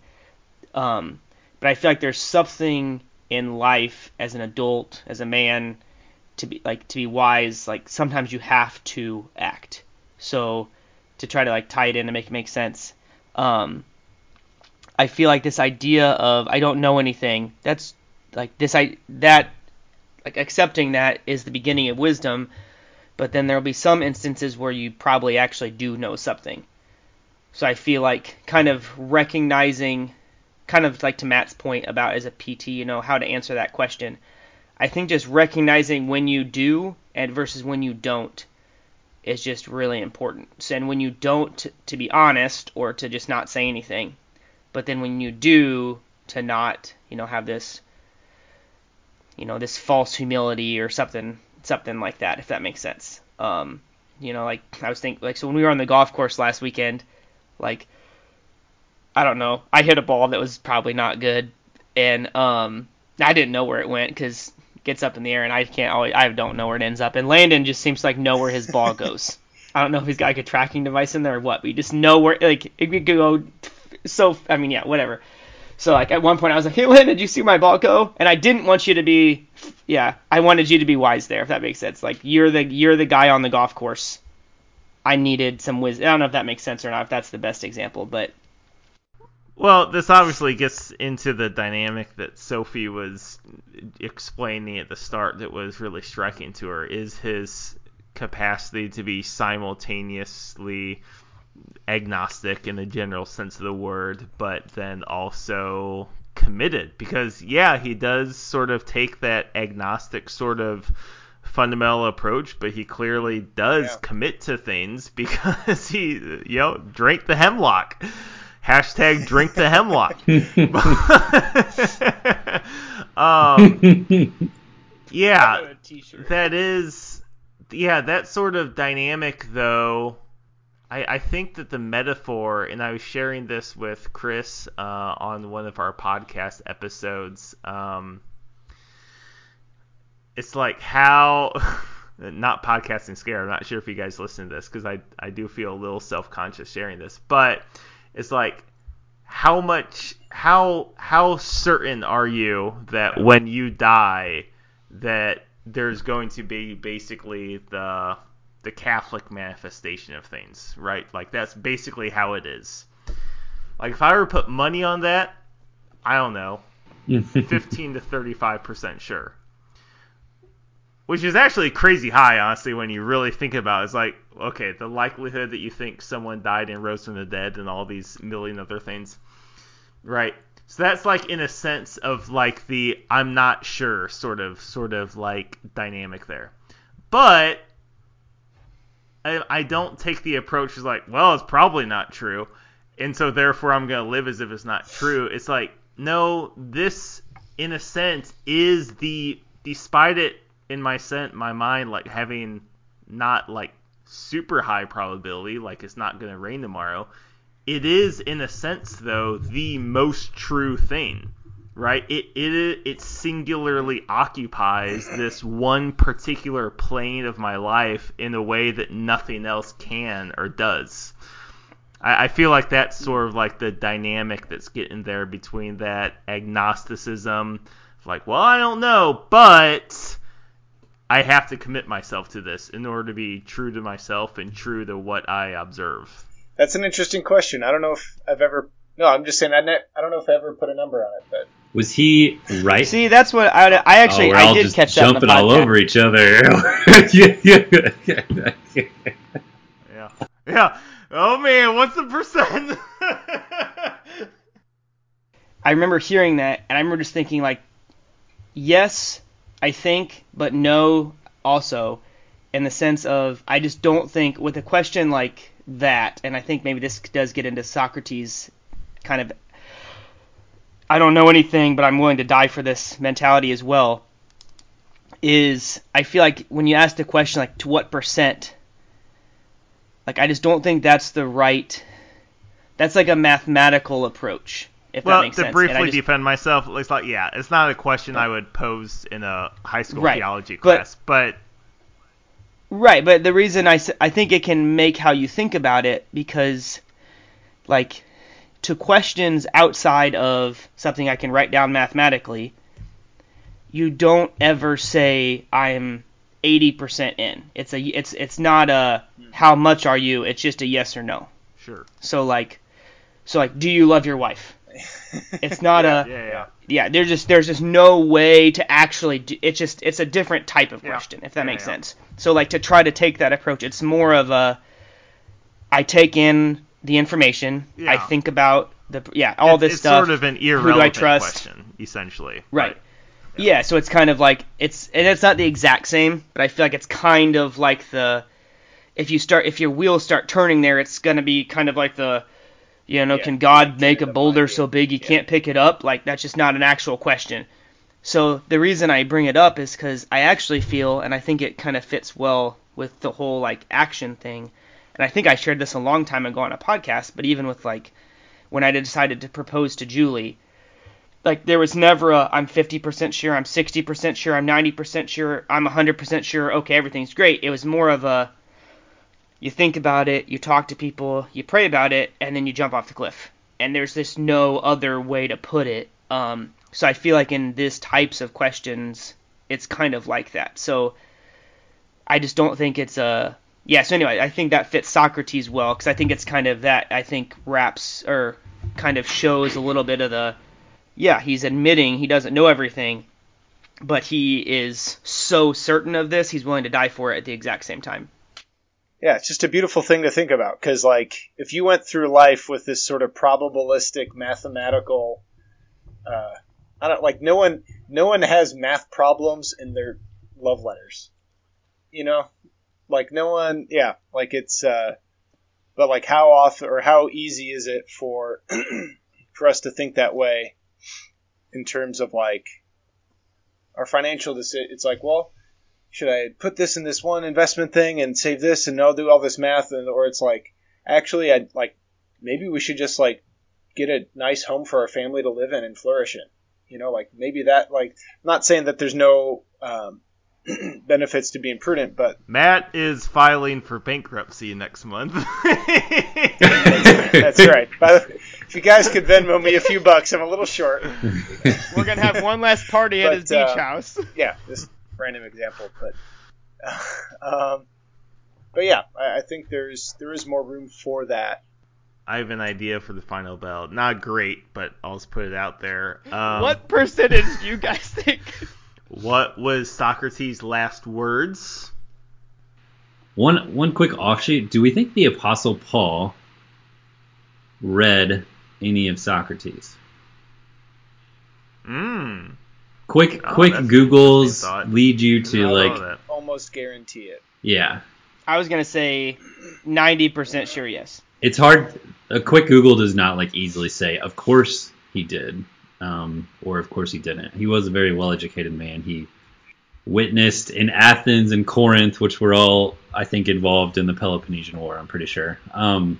Um, but I feel like there's something in life as an adult, as a man, to be like to be wise. Like sometimes you have to act. So to try to like tie it in and make it make sense. Um, I feel like this idea of I don't know anything. That's like this I that like accepting that is the beginning of wisdom. But then there'll be some instances where you probably actually do know something. So I feel like kind of recognizing kind of like to Matt's point about as a PT, you know, how to answer that question. I think just recognizing when you do and versus when you don't is just really important. And when you don't, to, to be honest, or to just not say anything. But then when you do, to not, you know, have this, you know, this false humility or something, something like that, if that makes sense. Um, you know, like I was thinking, like so when we were on the golf course last weekend, like I don't know. I hit a ball that was probably not good, and um, I didn't know where it went because it gets up in the air, and I can't always. I don't know where it ends up. And Landon just seems to like know where his ball goes. I don't know if he's got like a tracking device in there or what, but you just know where like it could go. So I mean, yeah, whatever. So like at one point I was like, "Hey, Landon, did you see my ball go?" And I didn't want you to be, yeah, I wanted you to be wise there, if that makes sense. Like you're the you're the guy on the golf course. I needed some wisdom. I don't know if that makes sense or not. If that's the best example, but well, this obviously gets into the dynamic that Sophie was explaining at the start that was really striking to her is his capacity to be simultaneously agnostic in the general sense of the word, but then also committed because yeah, he does sort of take that agnostic sort of fundamental approach, but he clearly does yeah. commit to things because he you know drank the hemlock. Hashtag drink the hemlock. um, yeah, that is, yeah, that sort of dynamic though. I, I think that the metaphor, and I was sharing this with Chris uh, on one of our podcast episodes. Um, it's like how not podcasting scare. I'm not sure if you guys listen to this because I I do feel a little self conscious sharing this, but it's like how much how how certain are you that when you die that there's going to be basically the the Catholic manifestation of things, right? Like that's basically how it is. Like if I were to put money on that, I don't know, 15 to 35 percent sure which is actually crazy high, honestly, when you really think about it. It's like, okay, the likelihood that you think someone died and rose from the dead and all these million other things, right? So that's like in a sense of like the I'm not sure sort of sort of like dynamic there, but I, I don't take the approach as like, well, it's probably not true, and so therefore I'm gonna live as if it's not true. It's like, no, this in a sense is the despite it in my scent, my mind, like having not like super high probability, like it's not going to rain tomorrow. It is, in a sense, though, the most true thing. right? It it it singularly occupies this one particular plane of my life in a way that nothing else can or does. I, I feel like that's sort of like the dynamic that's getting there between that agnosticism, like, well, I don't know, but I have to commit myself to this in order to be true to myself and true to what I observe. That's an interesting question. I don't know if I've ever. No, I'm just saying. I, ne- I don't know if I ever put a number on it, but Was he right? See, that's what I, I actually oh, we're I all did just catch that. jumping all over each other. yeah, yeah. Yeah. Yeah. Oh man, what's the percent? I remember hearing that, and I remember just thinking like, yes, I think, but no, also, in the sense of I just don't think with a question like that, and I think maybe this does get into Socrates kind of. I don't know anything, but I'm willing to die for this mentality as well. Is I feel like when you ask the question like to what percent, like I just don't think that's the right. That's like a mathematical approach. If well, that makes to sense. Briefly just- defend myself, it's like yeah, it's not a question I would pose in a high school Right, theology class, but Right, but the reason I I think it can make how you think about it because, like, to questions outside of something I can write down mathematically, you don't ever say I'm 80% in. It's a it's it's not a hmm. how much are you? It's just a yes or no. sure. So like, so like, do you love your wife? It's not a Yeah, yeah. yeah, there's just there's just no way to actually do, it's just it's a different type of Yeah. question if that Yeah, makes yeah. sense. So like to try to take that approach, it's more of a I take in the information, I think about the yeah, all it's, this it's stuff. It's sort of an Who do I trust? question, essentially. Right. Yeah, so it's kind of like it's and it's not the exact same, but I feel like it's kind of like the if you start if your wheels start turning there, it's gonna be kind of like the you know, Yeah, can God make a boulder so big you Yeah. can't pick it up? Like that's just not an actual question. So the reason I bring it up is because I actually feel, and I think it kind of fits well with the whole like action thing. And I think I shared this a long time ago on a podcast, but even with like when I decided to propose to Julie, like there was never a I'm 50% sure, I'm 60% sure, I'm 90% sure, I'm 100% sure. Okay, everything's great. It was more of a you think about it, you talk to people, you pray about it, and then you jump off the cliff. And there's this no other way to put it. Um, so I feel like in this types of questions, it's kind of like that. So I just don't think it's a yeah. So anyway, I think that fits Socrates well because I think it's kind of that. I think wraps or kind of shows a little bit of the yeah. He's admitting he doesn't know everything, but he is so certain of this he's willing to die for it at the exact same time. Yeah, it's just a beautiful thing to think about because, like, if you went through life with this sort of probabilistic, mathematical, uh, I don't like no one, no one has math problems in their love letters, you know, like no one, yeah, like it's, uh, but like how often or how easy is it for for us to think that way in terms of like our financial decision? It's like, well, should I put this in this one investment thing and save this and I'll do all this math and or it's like actually I like maybe we should just like get a nice home for our family to live in and flourish in. You know, like maybe that like I'm not saying that there's no um, benefits to being prudent, but Matt is filing for bankruptcy next month. that's right. By the, if you guys could Venmo me a few bucks, I'm a little short. We're gonna have one last party at But, his beach uh, house. yeah, just random example, but um, but yeah, I, I think there's there is more room for that. I have an idea for the final bell. Not great, but I'll just put it out there. Um, what percentage do you guys think? What was Socrates' last words? One one quick offshoot. Do we think the Apostle Paul read any of Socrates? Mmm. Quick Oh, quick Googles lead you to I like. Almost guarantee it. yeah. I was gonna say ninety percent sure yes. It's hard. A quick Google does not like easily say. Of course he did, um, or of course he didn't. He was a very well educated man. He witnessed in Athens and Corinth, which were all I think involved in the Peloponnesian War. I'm pretty sure. Um,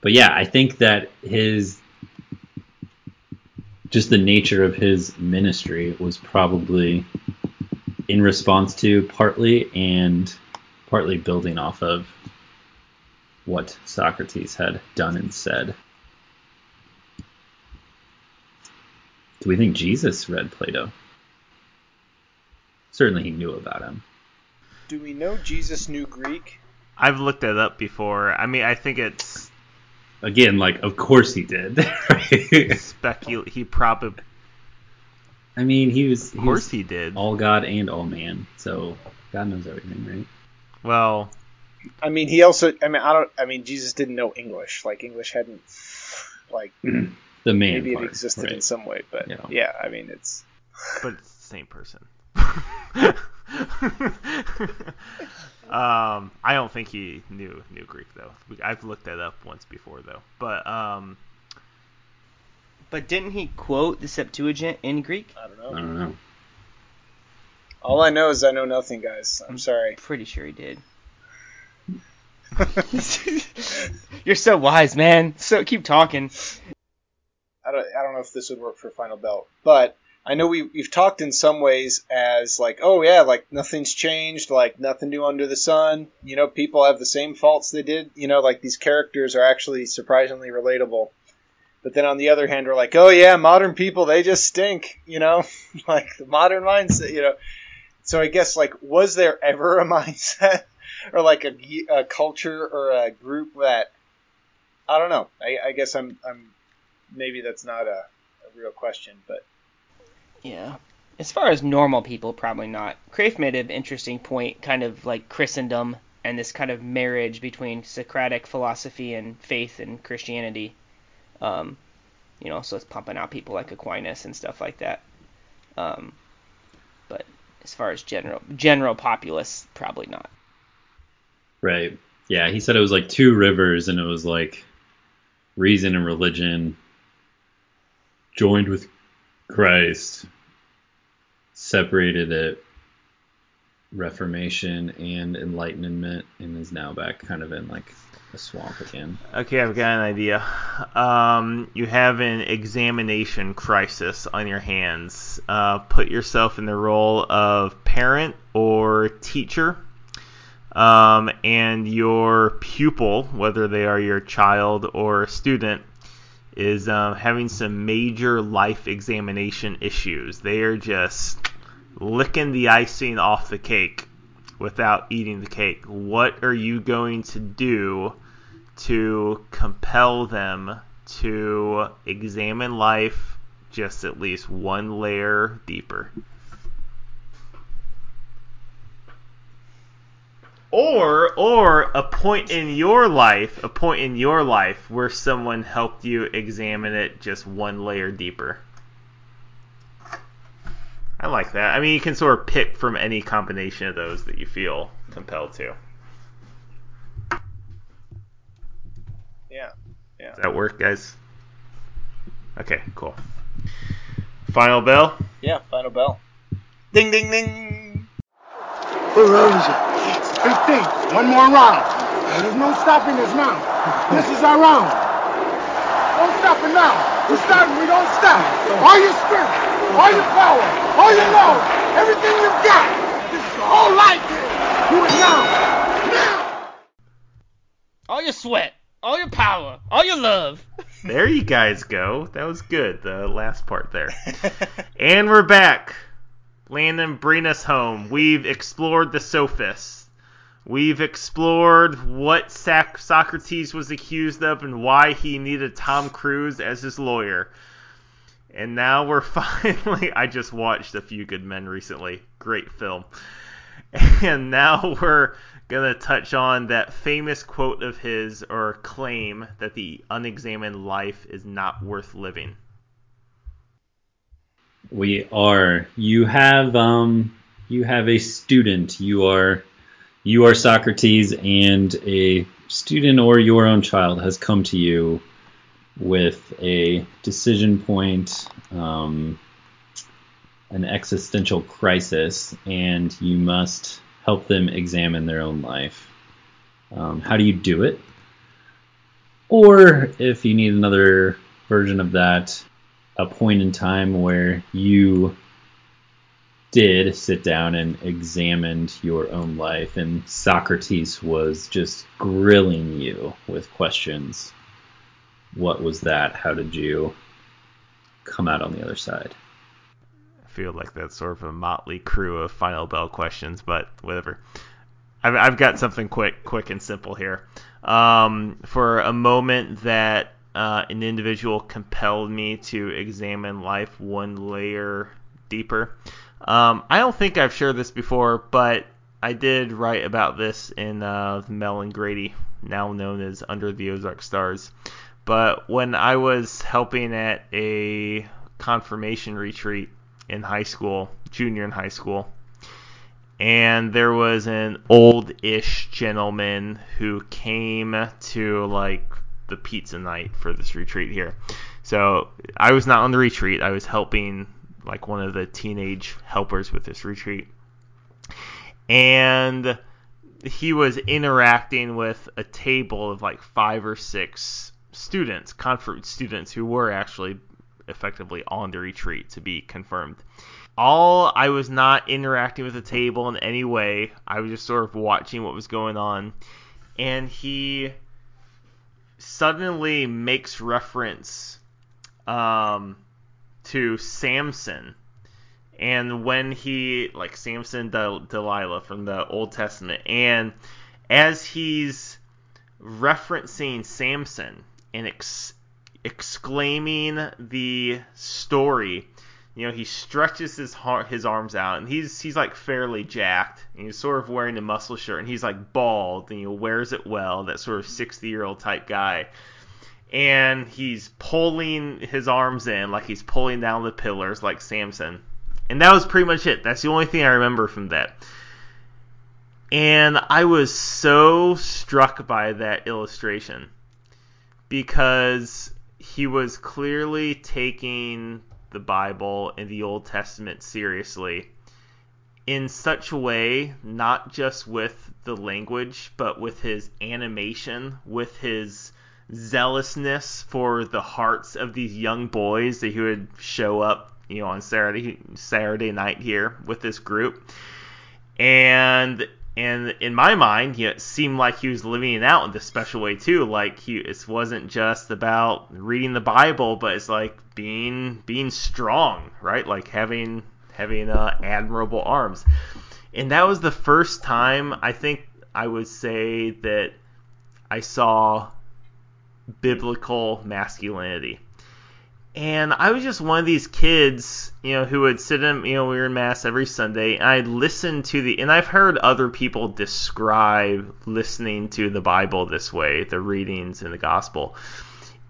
but yeah, I think that his just the nature of his ministry was probably in response to partly and partly building off of what Socrates had done and said. Do we think Jesus read Plato? Certainly he knew about him. Do we know Jesus knew Greek? I've looked that up before. I mean, I think it's Again, like, of course he did. right? specul. He probably, I mean, he was, of he course, was he did. all God and all man, so God knows everything, right? Well, I mean, he also. I mean, I don't. I mean, Jesus didn't know English. Like English hadn't. Like The man maybe part, it existed right? in some way, but Yeah. yeah. I mean, it's. but it's the same person. um, I don't think he knew knew Greek though. I've looked that up once before though. But um, But didn't he quote the Septuagint in Greek? I don't I don't know. All I know is I know nothing, guys. I'm sorry. Pretty sure he did. You're so wise, man. So keep talking. I don't, I don't know if this would work for Final Bell, but I know we, we've talked in some ways as like, oh yeah, like nothing's changed, like nothing new under the sun. You know, people have the same faults they did. You know, like these characters are actually surprisingly relatable. But then on the other hand, we're like, oh yeah, modern people, they just stink. You know, like the modern mindset, you know. So I guess like, was there ever a mindset or like a, a culture or a group that, I don't know. I, I guess I'm, I'm, maybe that's not a, a real question, but Yeah. As far as normal people, probably not. Kreeft made an interesting point, kind of like Christendom and this kind of marriage between Socratic philosophy and faith and Christianity. Um, you know, so it's pumping out people like Aquinas and stuff like that. Um, but as far as general general populace, probably not. Right. Yeah, he said it was like two rivers, and it was like reason and religion joined with Christ, separated it Reformation and Enlightenment, and is now back kind of in like a swamp again. Okay, I've got an idea. Um, you have an examination crisis on your hands. Uh, put yourself in the role of parent or teacher, um, and your pupil, whether they are your child or a student, is um, having some major life examination issues. They are just licking the icing off the cake without eating the cake. What are you going to do? to compel them to examine life just at least one layer deeper. Or or a point in your life, a point in your life where someone helped you examine it just one layer deeper. I like that. I mean, you can sort of pick from any combination of those that you feel compelled to. yeah, yeah. Does that work, guys? Okay, cool. Final bell. Yeah, final bell. Ding, ding, ding. Where is it? 15. One more round. There's no stopping us now. This is our round. Don't stop it now. We're starting. We don't stop. All your spirit, all your power, all your love, everything you've got. This is your whole life here. Do it now. Now. All your sweat, all your power, all your love. There you guys go. That was good. The last part there. and we're back. Landon, bring us home. We've explored the sophists. We've explored what Sac- Socrates was accused of and why he needed Tom Cruise as his lawyer. And now we're finally. I just watched A Few Good Men recently. Great film. And now we're going to touch on that famous quote of his or claim that the unexamined life is not worth living. We are. You have um. You have a student. You are. You are Socrates, and a student or your own child has come to you with a decision point, um, an existential crisis, and you must help them examine their own life. Um, how do you do it? Or if you need another version of that, a point in time where you did sit down and examined your own life, and Socrates was just grilling you with questions. What was that? How did you come out on the other side? I feel like that's sort of a motley crew of final bell questions, but whatever. I've, I've got something quick, quick and simple here. Um, for a moment that uh, an individual compelled me to examine life one layer deeper. Um, I don't think I've shared this before, but I did write about this in uh, Mel and Grady, now known as Under the Ozark Stars. But when I was helping at a confirmation retreat in high school, junior in high school, and there was an old-ish gentleman who came to like the pizza night for this retreat here. So I was not on the retreat. I was helping like one of the teenage helpers with this retreat. And he was interacting with a table of like five or six students, conference students who were actually effectively on the retreat to be confirmed. All I was not interacting with the table in any way. I was just sort of watching what was going on. And he suddenly makes reference um, to Samson. And when he, like Samson Del- Delilah from the Old Testament, and as he's referencing Samson and ex- exclaiming the story, you know, he stretches his heart, his arms out, and he's he's like fairly jacked, and he's sort of wearing a muscle shirt, and he's like bald, and he wears it well, that sort of 60 year old type guy and he's pulling his arms in like he's pulling down the pillars like Samson. And that was pretty much it. That's the only thing I remember from that. And I was so struck by that illustration because he was clearly taking the Bible and the Old Testament seriously in such a way, not just with the language, but with his animation, with his zealousness for the hearts of these young boys that he would show up, you know, on Saturday Saturday night here with this group. And and in my mind, you know, it seemed like he was living it out in this special way too. Like he, it wasn't just about reading the Bible, but it's like being being strong, right? Like having having uh, admirable arms. And that was the first time I think I would say that I saw biblical masculinity. And I was just one of these kids, you know, who would sit in, you know, we were in mass every Sunday, and I'd listen to the, and I've heard other people describe listening to the Bible this way, the readings in the gospel.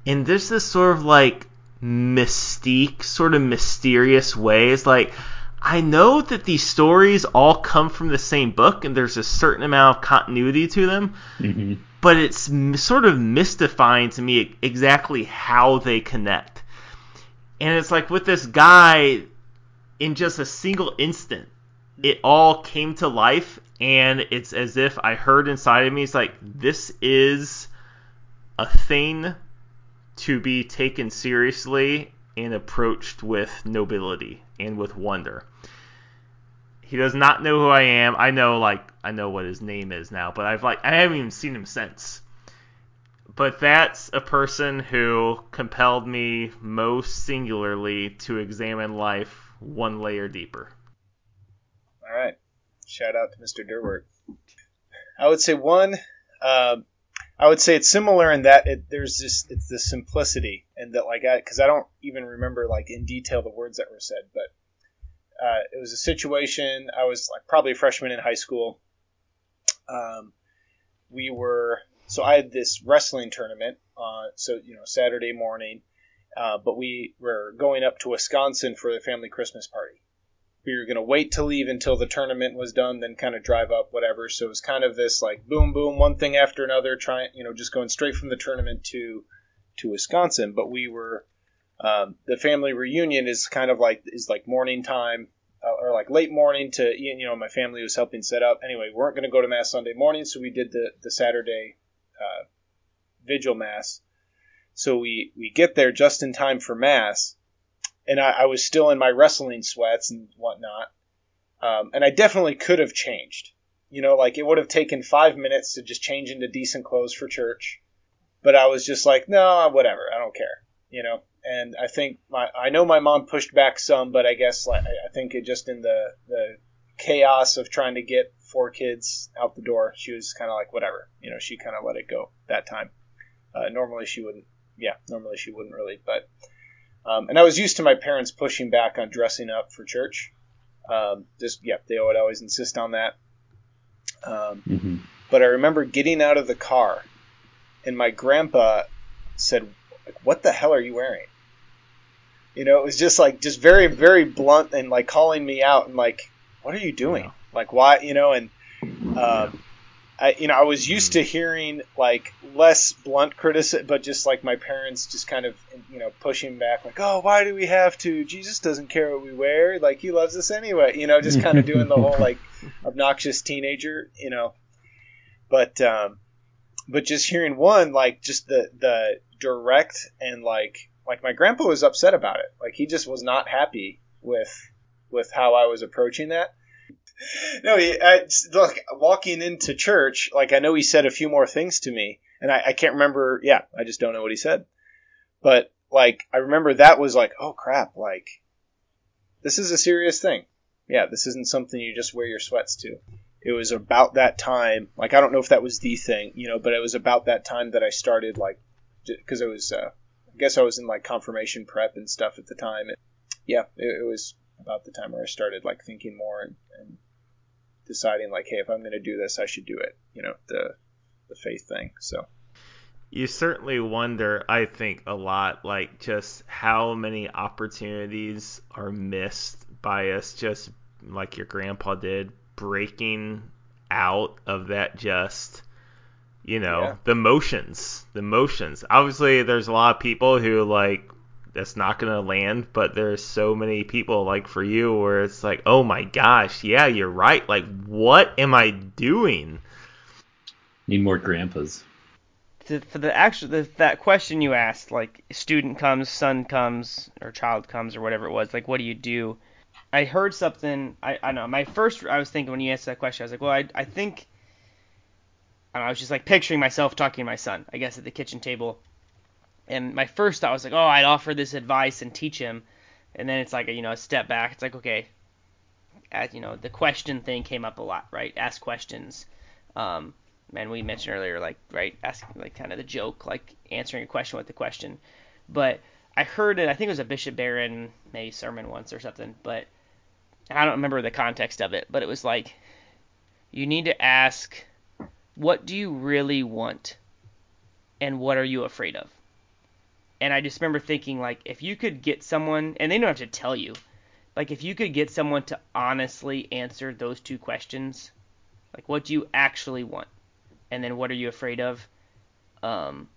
And there's this sort of like mystique, sort of mysterious way. It's like, I know that these stories all come from the same book, and there's a certain amount of continuity to them. Mm-hmm but it's sort of mystifying to me exactly how they connect. And it's like with this guy, in just a single instant, it all came to life, and it's as if I heard inside of me, it's like, this is a thing to be taken seriously and approached with nobility and with wonder. He does not know who I am. I know like I know what his name is now, but I've like I haven't even seen him since. But that's a person who compelled me most singularly to examine life one layer deeper. All right. Shout out to Mr. Durward. I would say one. Um, I would say it's similar in that it, there's this it's the simplicity and that like I because I don't even remember like in detail the words that were said, but uh, it was a situation. I was like probably a freshman in high school. Um, we were so I had this wrestling tournament. Uh, so you know Saturday morning, uh, but we were going up to Wisconsin for the family Christmas party. We were going to wait to leave until the tournament was done, then kind of drive up, whatever. So it was kind of this like boom, boom, one thing after another, trying, you know, just going straight from the tournament to to Wisconsin. But we were um, the family reunion is kind of like is like morning time or like late morning to you know my family was helping set up. Anyway, we weren't going to go to mass Sunday morning, so we did the the Saturday uh, vigil mass. So we we get there just in time for mass, and I, I was still in my wrestling sweats and whatnot. Um, and I definitely could have changed. You know, like it would have taken five minutes to just change into decent clothes for church. But I was just like, no, whatever, I don't care. You know, and I think my I know my mom pushed back some, but I guess like I think it just in the the chaos of trying to get four kids out the door, she was kind of like whatever. You know, she kind of let it go that time. Uh, normally she wouldn't. Yeah, normally she wouldn't really, but. Um, and I was used to my parents pushing back on dressing up for church. Um, just yeah, they would always insist on that. Um, Mm-hmm. but I remember getting out of the car, and my grandpa said, "What the hell are you wearing?" You know, it was just like just very very blunt and like calling me out and like, "What are you doing? Like why?" You know, and um, I you know I was used to hearing like less blunt criticism, but just like my parents just kind of you know pushing back like, "Oh, why do we have to? Jesus doesn't care what we wear. Like he loves us anyway." You know, just kind of doing the whole like obnoxious teenager. You know, but um, but just hearing one like just the the direct and like like my grandpa was upset about it. Like he just was not happy with with how I was approaching that. No, he, I, look, walking into church, like I know he said a few more things to me, and I, I can't remember. Yeah, I just don't know what he said. But like I remember that was like, oh crap, like this is a serious thing. Yeah, this isn't something you just wear your sweats to. It was about that time. Like I don't know if that was the thing, you know, but it was about that time that I started like because it was. Uh, I guess I was in like confirmation prep and stuff at the time. And, yeah, it, it was about the time where I started like thinking more and, and deciding like, hey, if I'm going to do this, I should do it. You know, the the faith thing. So you certainly wonder, I think, a lot, like just how many opportunities are missed by us, just like your grandpa did, breaking out of that just, you know, Yeah. the motions, the motions. Obviously, there's a lot of people who like that's not gonna land, but there's so many people like for you where it's like, oh my gosh, yeah, you're right. Like, what am I doing? Need more grandpas. to, for the actual the, that question you asked, like student comes, son comes, or child comes, or whatever it was, like what do you do? I heard something. I I know my first. I was thinking when you asked that question, I was like, well, I I think. I, I was just like picturing myself talking to my son, I guess, at the kitchen table. And my first thought was like, oh, I'd offer this advice and teach him. And then it's like, a, you know, a step back. It's like, okay, as you know, the question thing came up a lot, right? Ask questions. Um, and we mentioned earlier, like, right, asking, like, kind of the joke, like answering a question with the question. But I heard it, I think it was a Bishop Barron, maybe sermon once or something, but I don't remember the context of it, but it was like, you need to ask, what do you really want? And what are you afraid of? And I just remember thinking, like, if you could get someone, and they don't have to tell you, like, if you could get someone to honestly answer those two questions, like, what do you actually want? And then what are you afraid of? Um,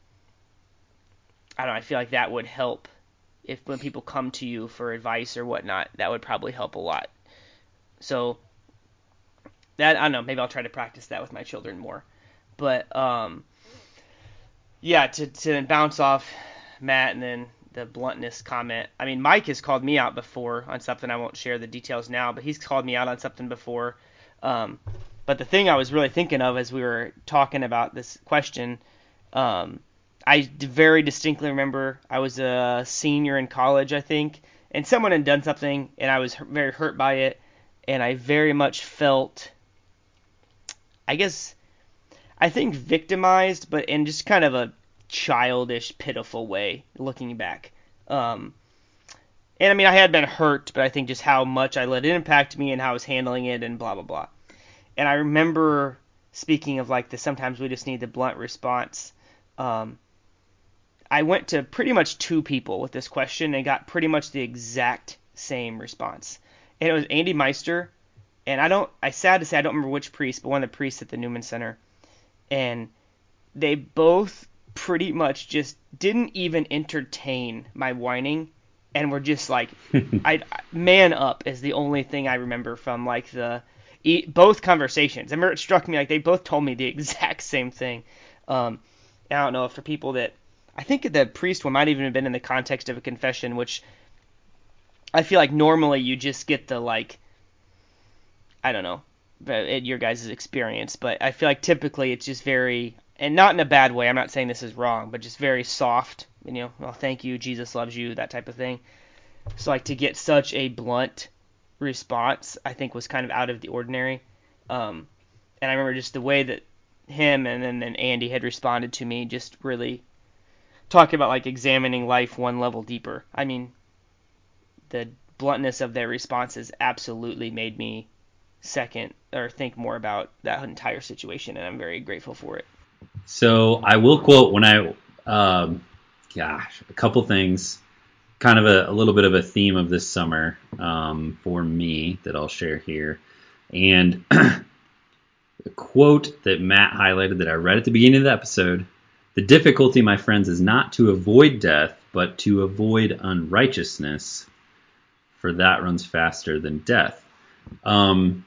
I don't know, I feel like that would help if when people come to you for advice or whatnot, that would probably help a lot. So, that, I don't know, maybe I'll try to practice that with my children more. But, um, yeah, to, to bounce off Matt and then the bluntness comment. I mean, Mike has called me out before on something. I won't share the details now, but he's called me out on something before. Um, but the thing I was really thinking of as we were talking about this question, um, I very distinctly remember I was a senior in college, I think, and someone had done something, and I was very hurt by it, and I very much felt, I guess, I think victimized, but in just kind of a childish, pitiful way, looking back. Um, and I mean, I had been hurt, but I think just how much I let it impact me and how I was handling it and blah, blah, blah. And I remember speaking of like the sometimes we just need the blunt response. Um, I went to pretty much two people with this question and got pretty much the exact same response. And it was Andy Meister, and I don't, I sad to say I don't remember which priest, but one of the priests at the Newman Center. And they both pretty much just didn't even entertain my whining and were just like I man up is the only thing I remember from like the both conversations. I remember it struck me like they both told me the exact same thing. Um, I don't know if for people that I think the priest one might even have been in the context of a confession, which I feel like normally you just get the like I don't know at your guys' experience, but I feel like typically it's just very and not in a bad way. I'm not saying this is wrong, but just very soft. You know, well, thank you, Jesus loves you, that type of thing. So like to get such a blunt response, I think was kind of out of the ordinary. Um, and I remember just the way that him and then, then Andy had responded to me, just really talking about like examining life one level deeper. I mean, the bluntness of their responses absolutely made me second or think more about that entire situation, and I'm very grateful for it. So I will quote when I, um, gosh, a couple things, kind of a, a, little bit of a theme of this summer um, for me that I'll share here, and the quote that Matt highlighted that I read at the beginning of the episode. The difficulty, my friends, is not to avoid death, but to avoid unrighteousness, for that runs faster than death. Um,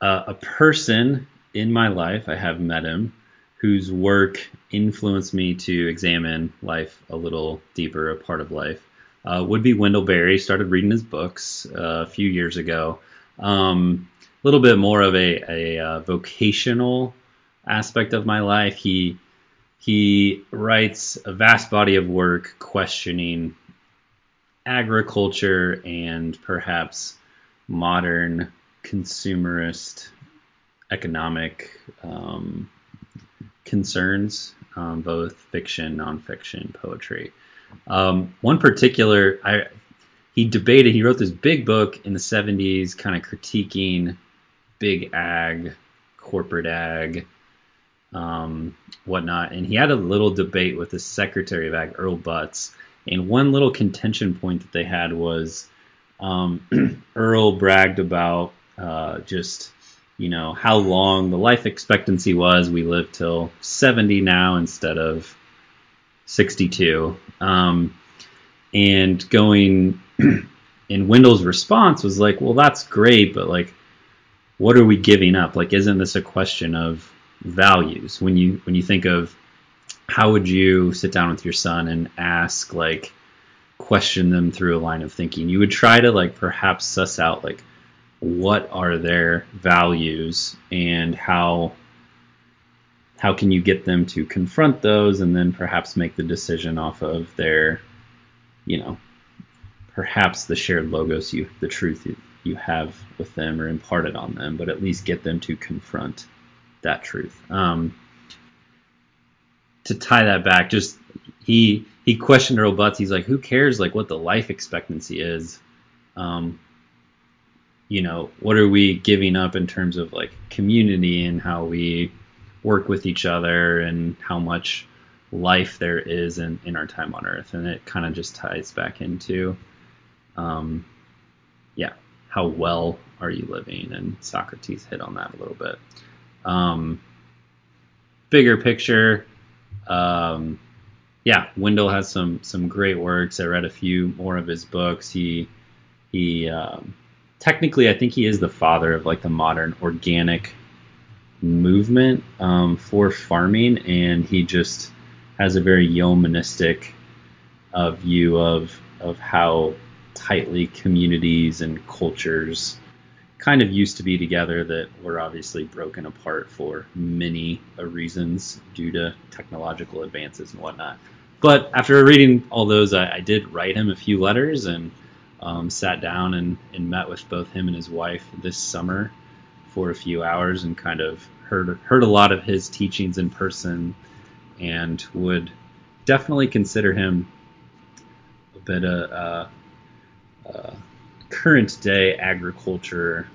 uh, a person in my life, I have met him, whose work influenced me to examine life a little deeper, a part of life, uh, would be Wendell Berry. Started reading his books uh, a few years ago. Um, a little bit more of a, a uh, vocational aspect of my life. He he writes a vast body of work questioning agriculture and perhaps modern consumerist economic um, concerns, um, both fiction, nonfiction, poetry. Um, one particular, I, he debated, he wrote this big book in the 70s, kind of critiquing big ag, corporate ag, um, whatnot. And he had a little debate with the Secretary of Ag, Earl Butz. And one little contention point that they had was um, Earl bragged about uh, just you know how long the life expectancy was. We live till 70 now instead of 62. Um, and going and Wendell's response was like, well, that's great, but like, what are we giving up? Like, isn't this a question of values? When you when you think of how would you sit down with your son and ask like question them through a line of thinking? You would try to like perhaps suss out like what are their values and how how can you get them to confront those and then perhaps make the decision off of their you know perhaps the shared logos you the truth you, have with them or imparted on them but at least get them to confront that truth. Um, to tie that back just he he questioned Earl Butz he's like who cares like what the life expectancy is? Um, you know, what are we giving up in terms of like community and how we work with each other and how much life there is in, in our time on earth. And it kind of just ties back into, um, yeah, how well are you living? And Socrates hit on that a little bit. Um, bigger picture, um, yeah, Wendell has some some great works. I read a few more of his books. He he um, technically, I think he is the father of like the modern organic movement um, for farming, and he just has a very yeomanistic uh, view of of how tightly communities and cultures kind of used to be together that were obviously broken apart for many reasons due to technological advances and whatnot. But after reading all those, I, I did write him a few letters and um, sat down and, and met with both him and his wife this summer for a few hours and kind of heard heard a lot of his teachings in person and would definitely consider him a bit of uh, uh, current day agriculture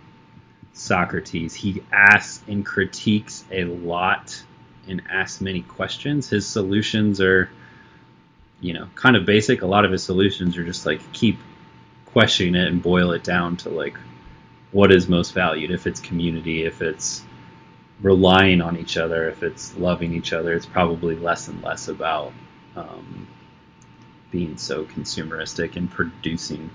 Socrates. He asks and critiques a lot and asks many questions. His solutions are, you know, kind of basic. A lot of his solutions are just like keep question it and boil it down to like what is most valued. If it's community, if it's relying on each other, if it's loving each other, it's probably less and less about um, being so consumeristic and producing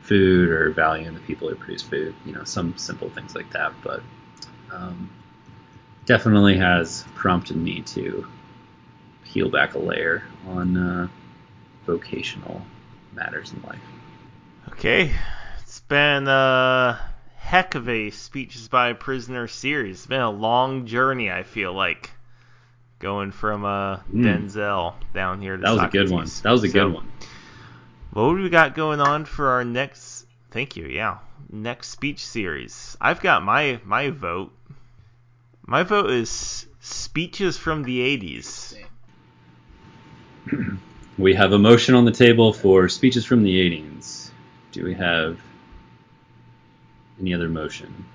food or valuing the people who produce food. You know, some simple things like that, but um, definitely has prompted me to peel back a layer on uh, vocational matters in life. Okay, it's been a heck of a speeches by a prisoner series. It's been a long journey. I feel like going from uh, Mm. Denzel down here to That was a good one. That was a good one. What do we got going on for our next? Thank you. Yeah, next speech series. I've got my my vote. My vote is speeches from the '80s. We have a motion on the table for speeches from the 80s. Do we have any other motion?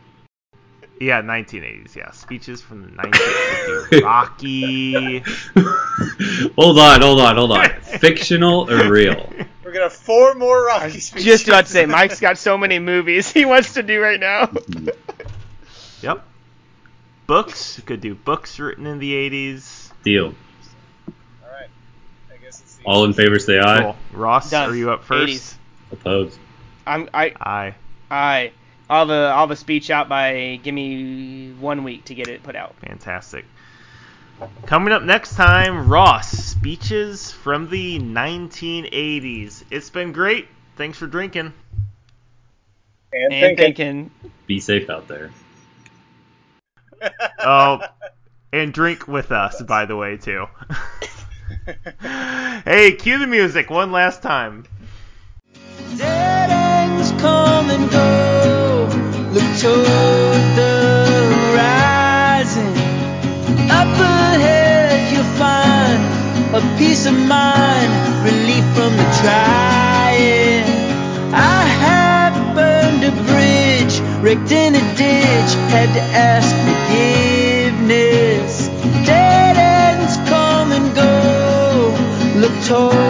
Yeah, 1980s. Yeah, speeches from the 1980s. Rocky. hold on, hold on, hold on. Fictional or real? We're gonna have four more Rocky speeches. Just about to say, Mike's got so many movies he wants to do right now. Yep. Books. Could do books written in the 80s. Deal. All right. I guess it's the All in favor say aye. Cool. Ross, Done. are you up first? 80s. Opposed. I'm I Aye. I I'll have a I'll have a speech out by give me one week to get it put out. Fantastic. Coming up next time, Ross, speeches from the 1980s. It's been great. Thanks for drinking. and, And thinking. thinking Be safe out there. Oh, and drink with us, by the way, too. hey, cue the music one last time. Dead had to ask forgiveness. Dead ends come and go. Look toward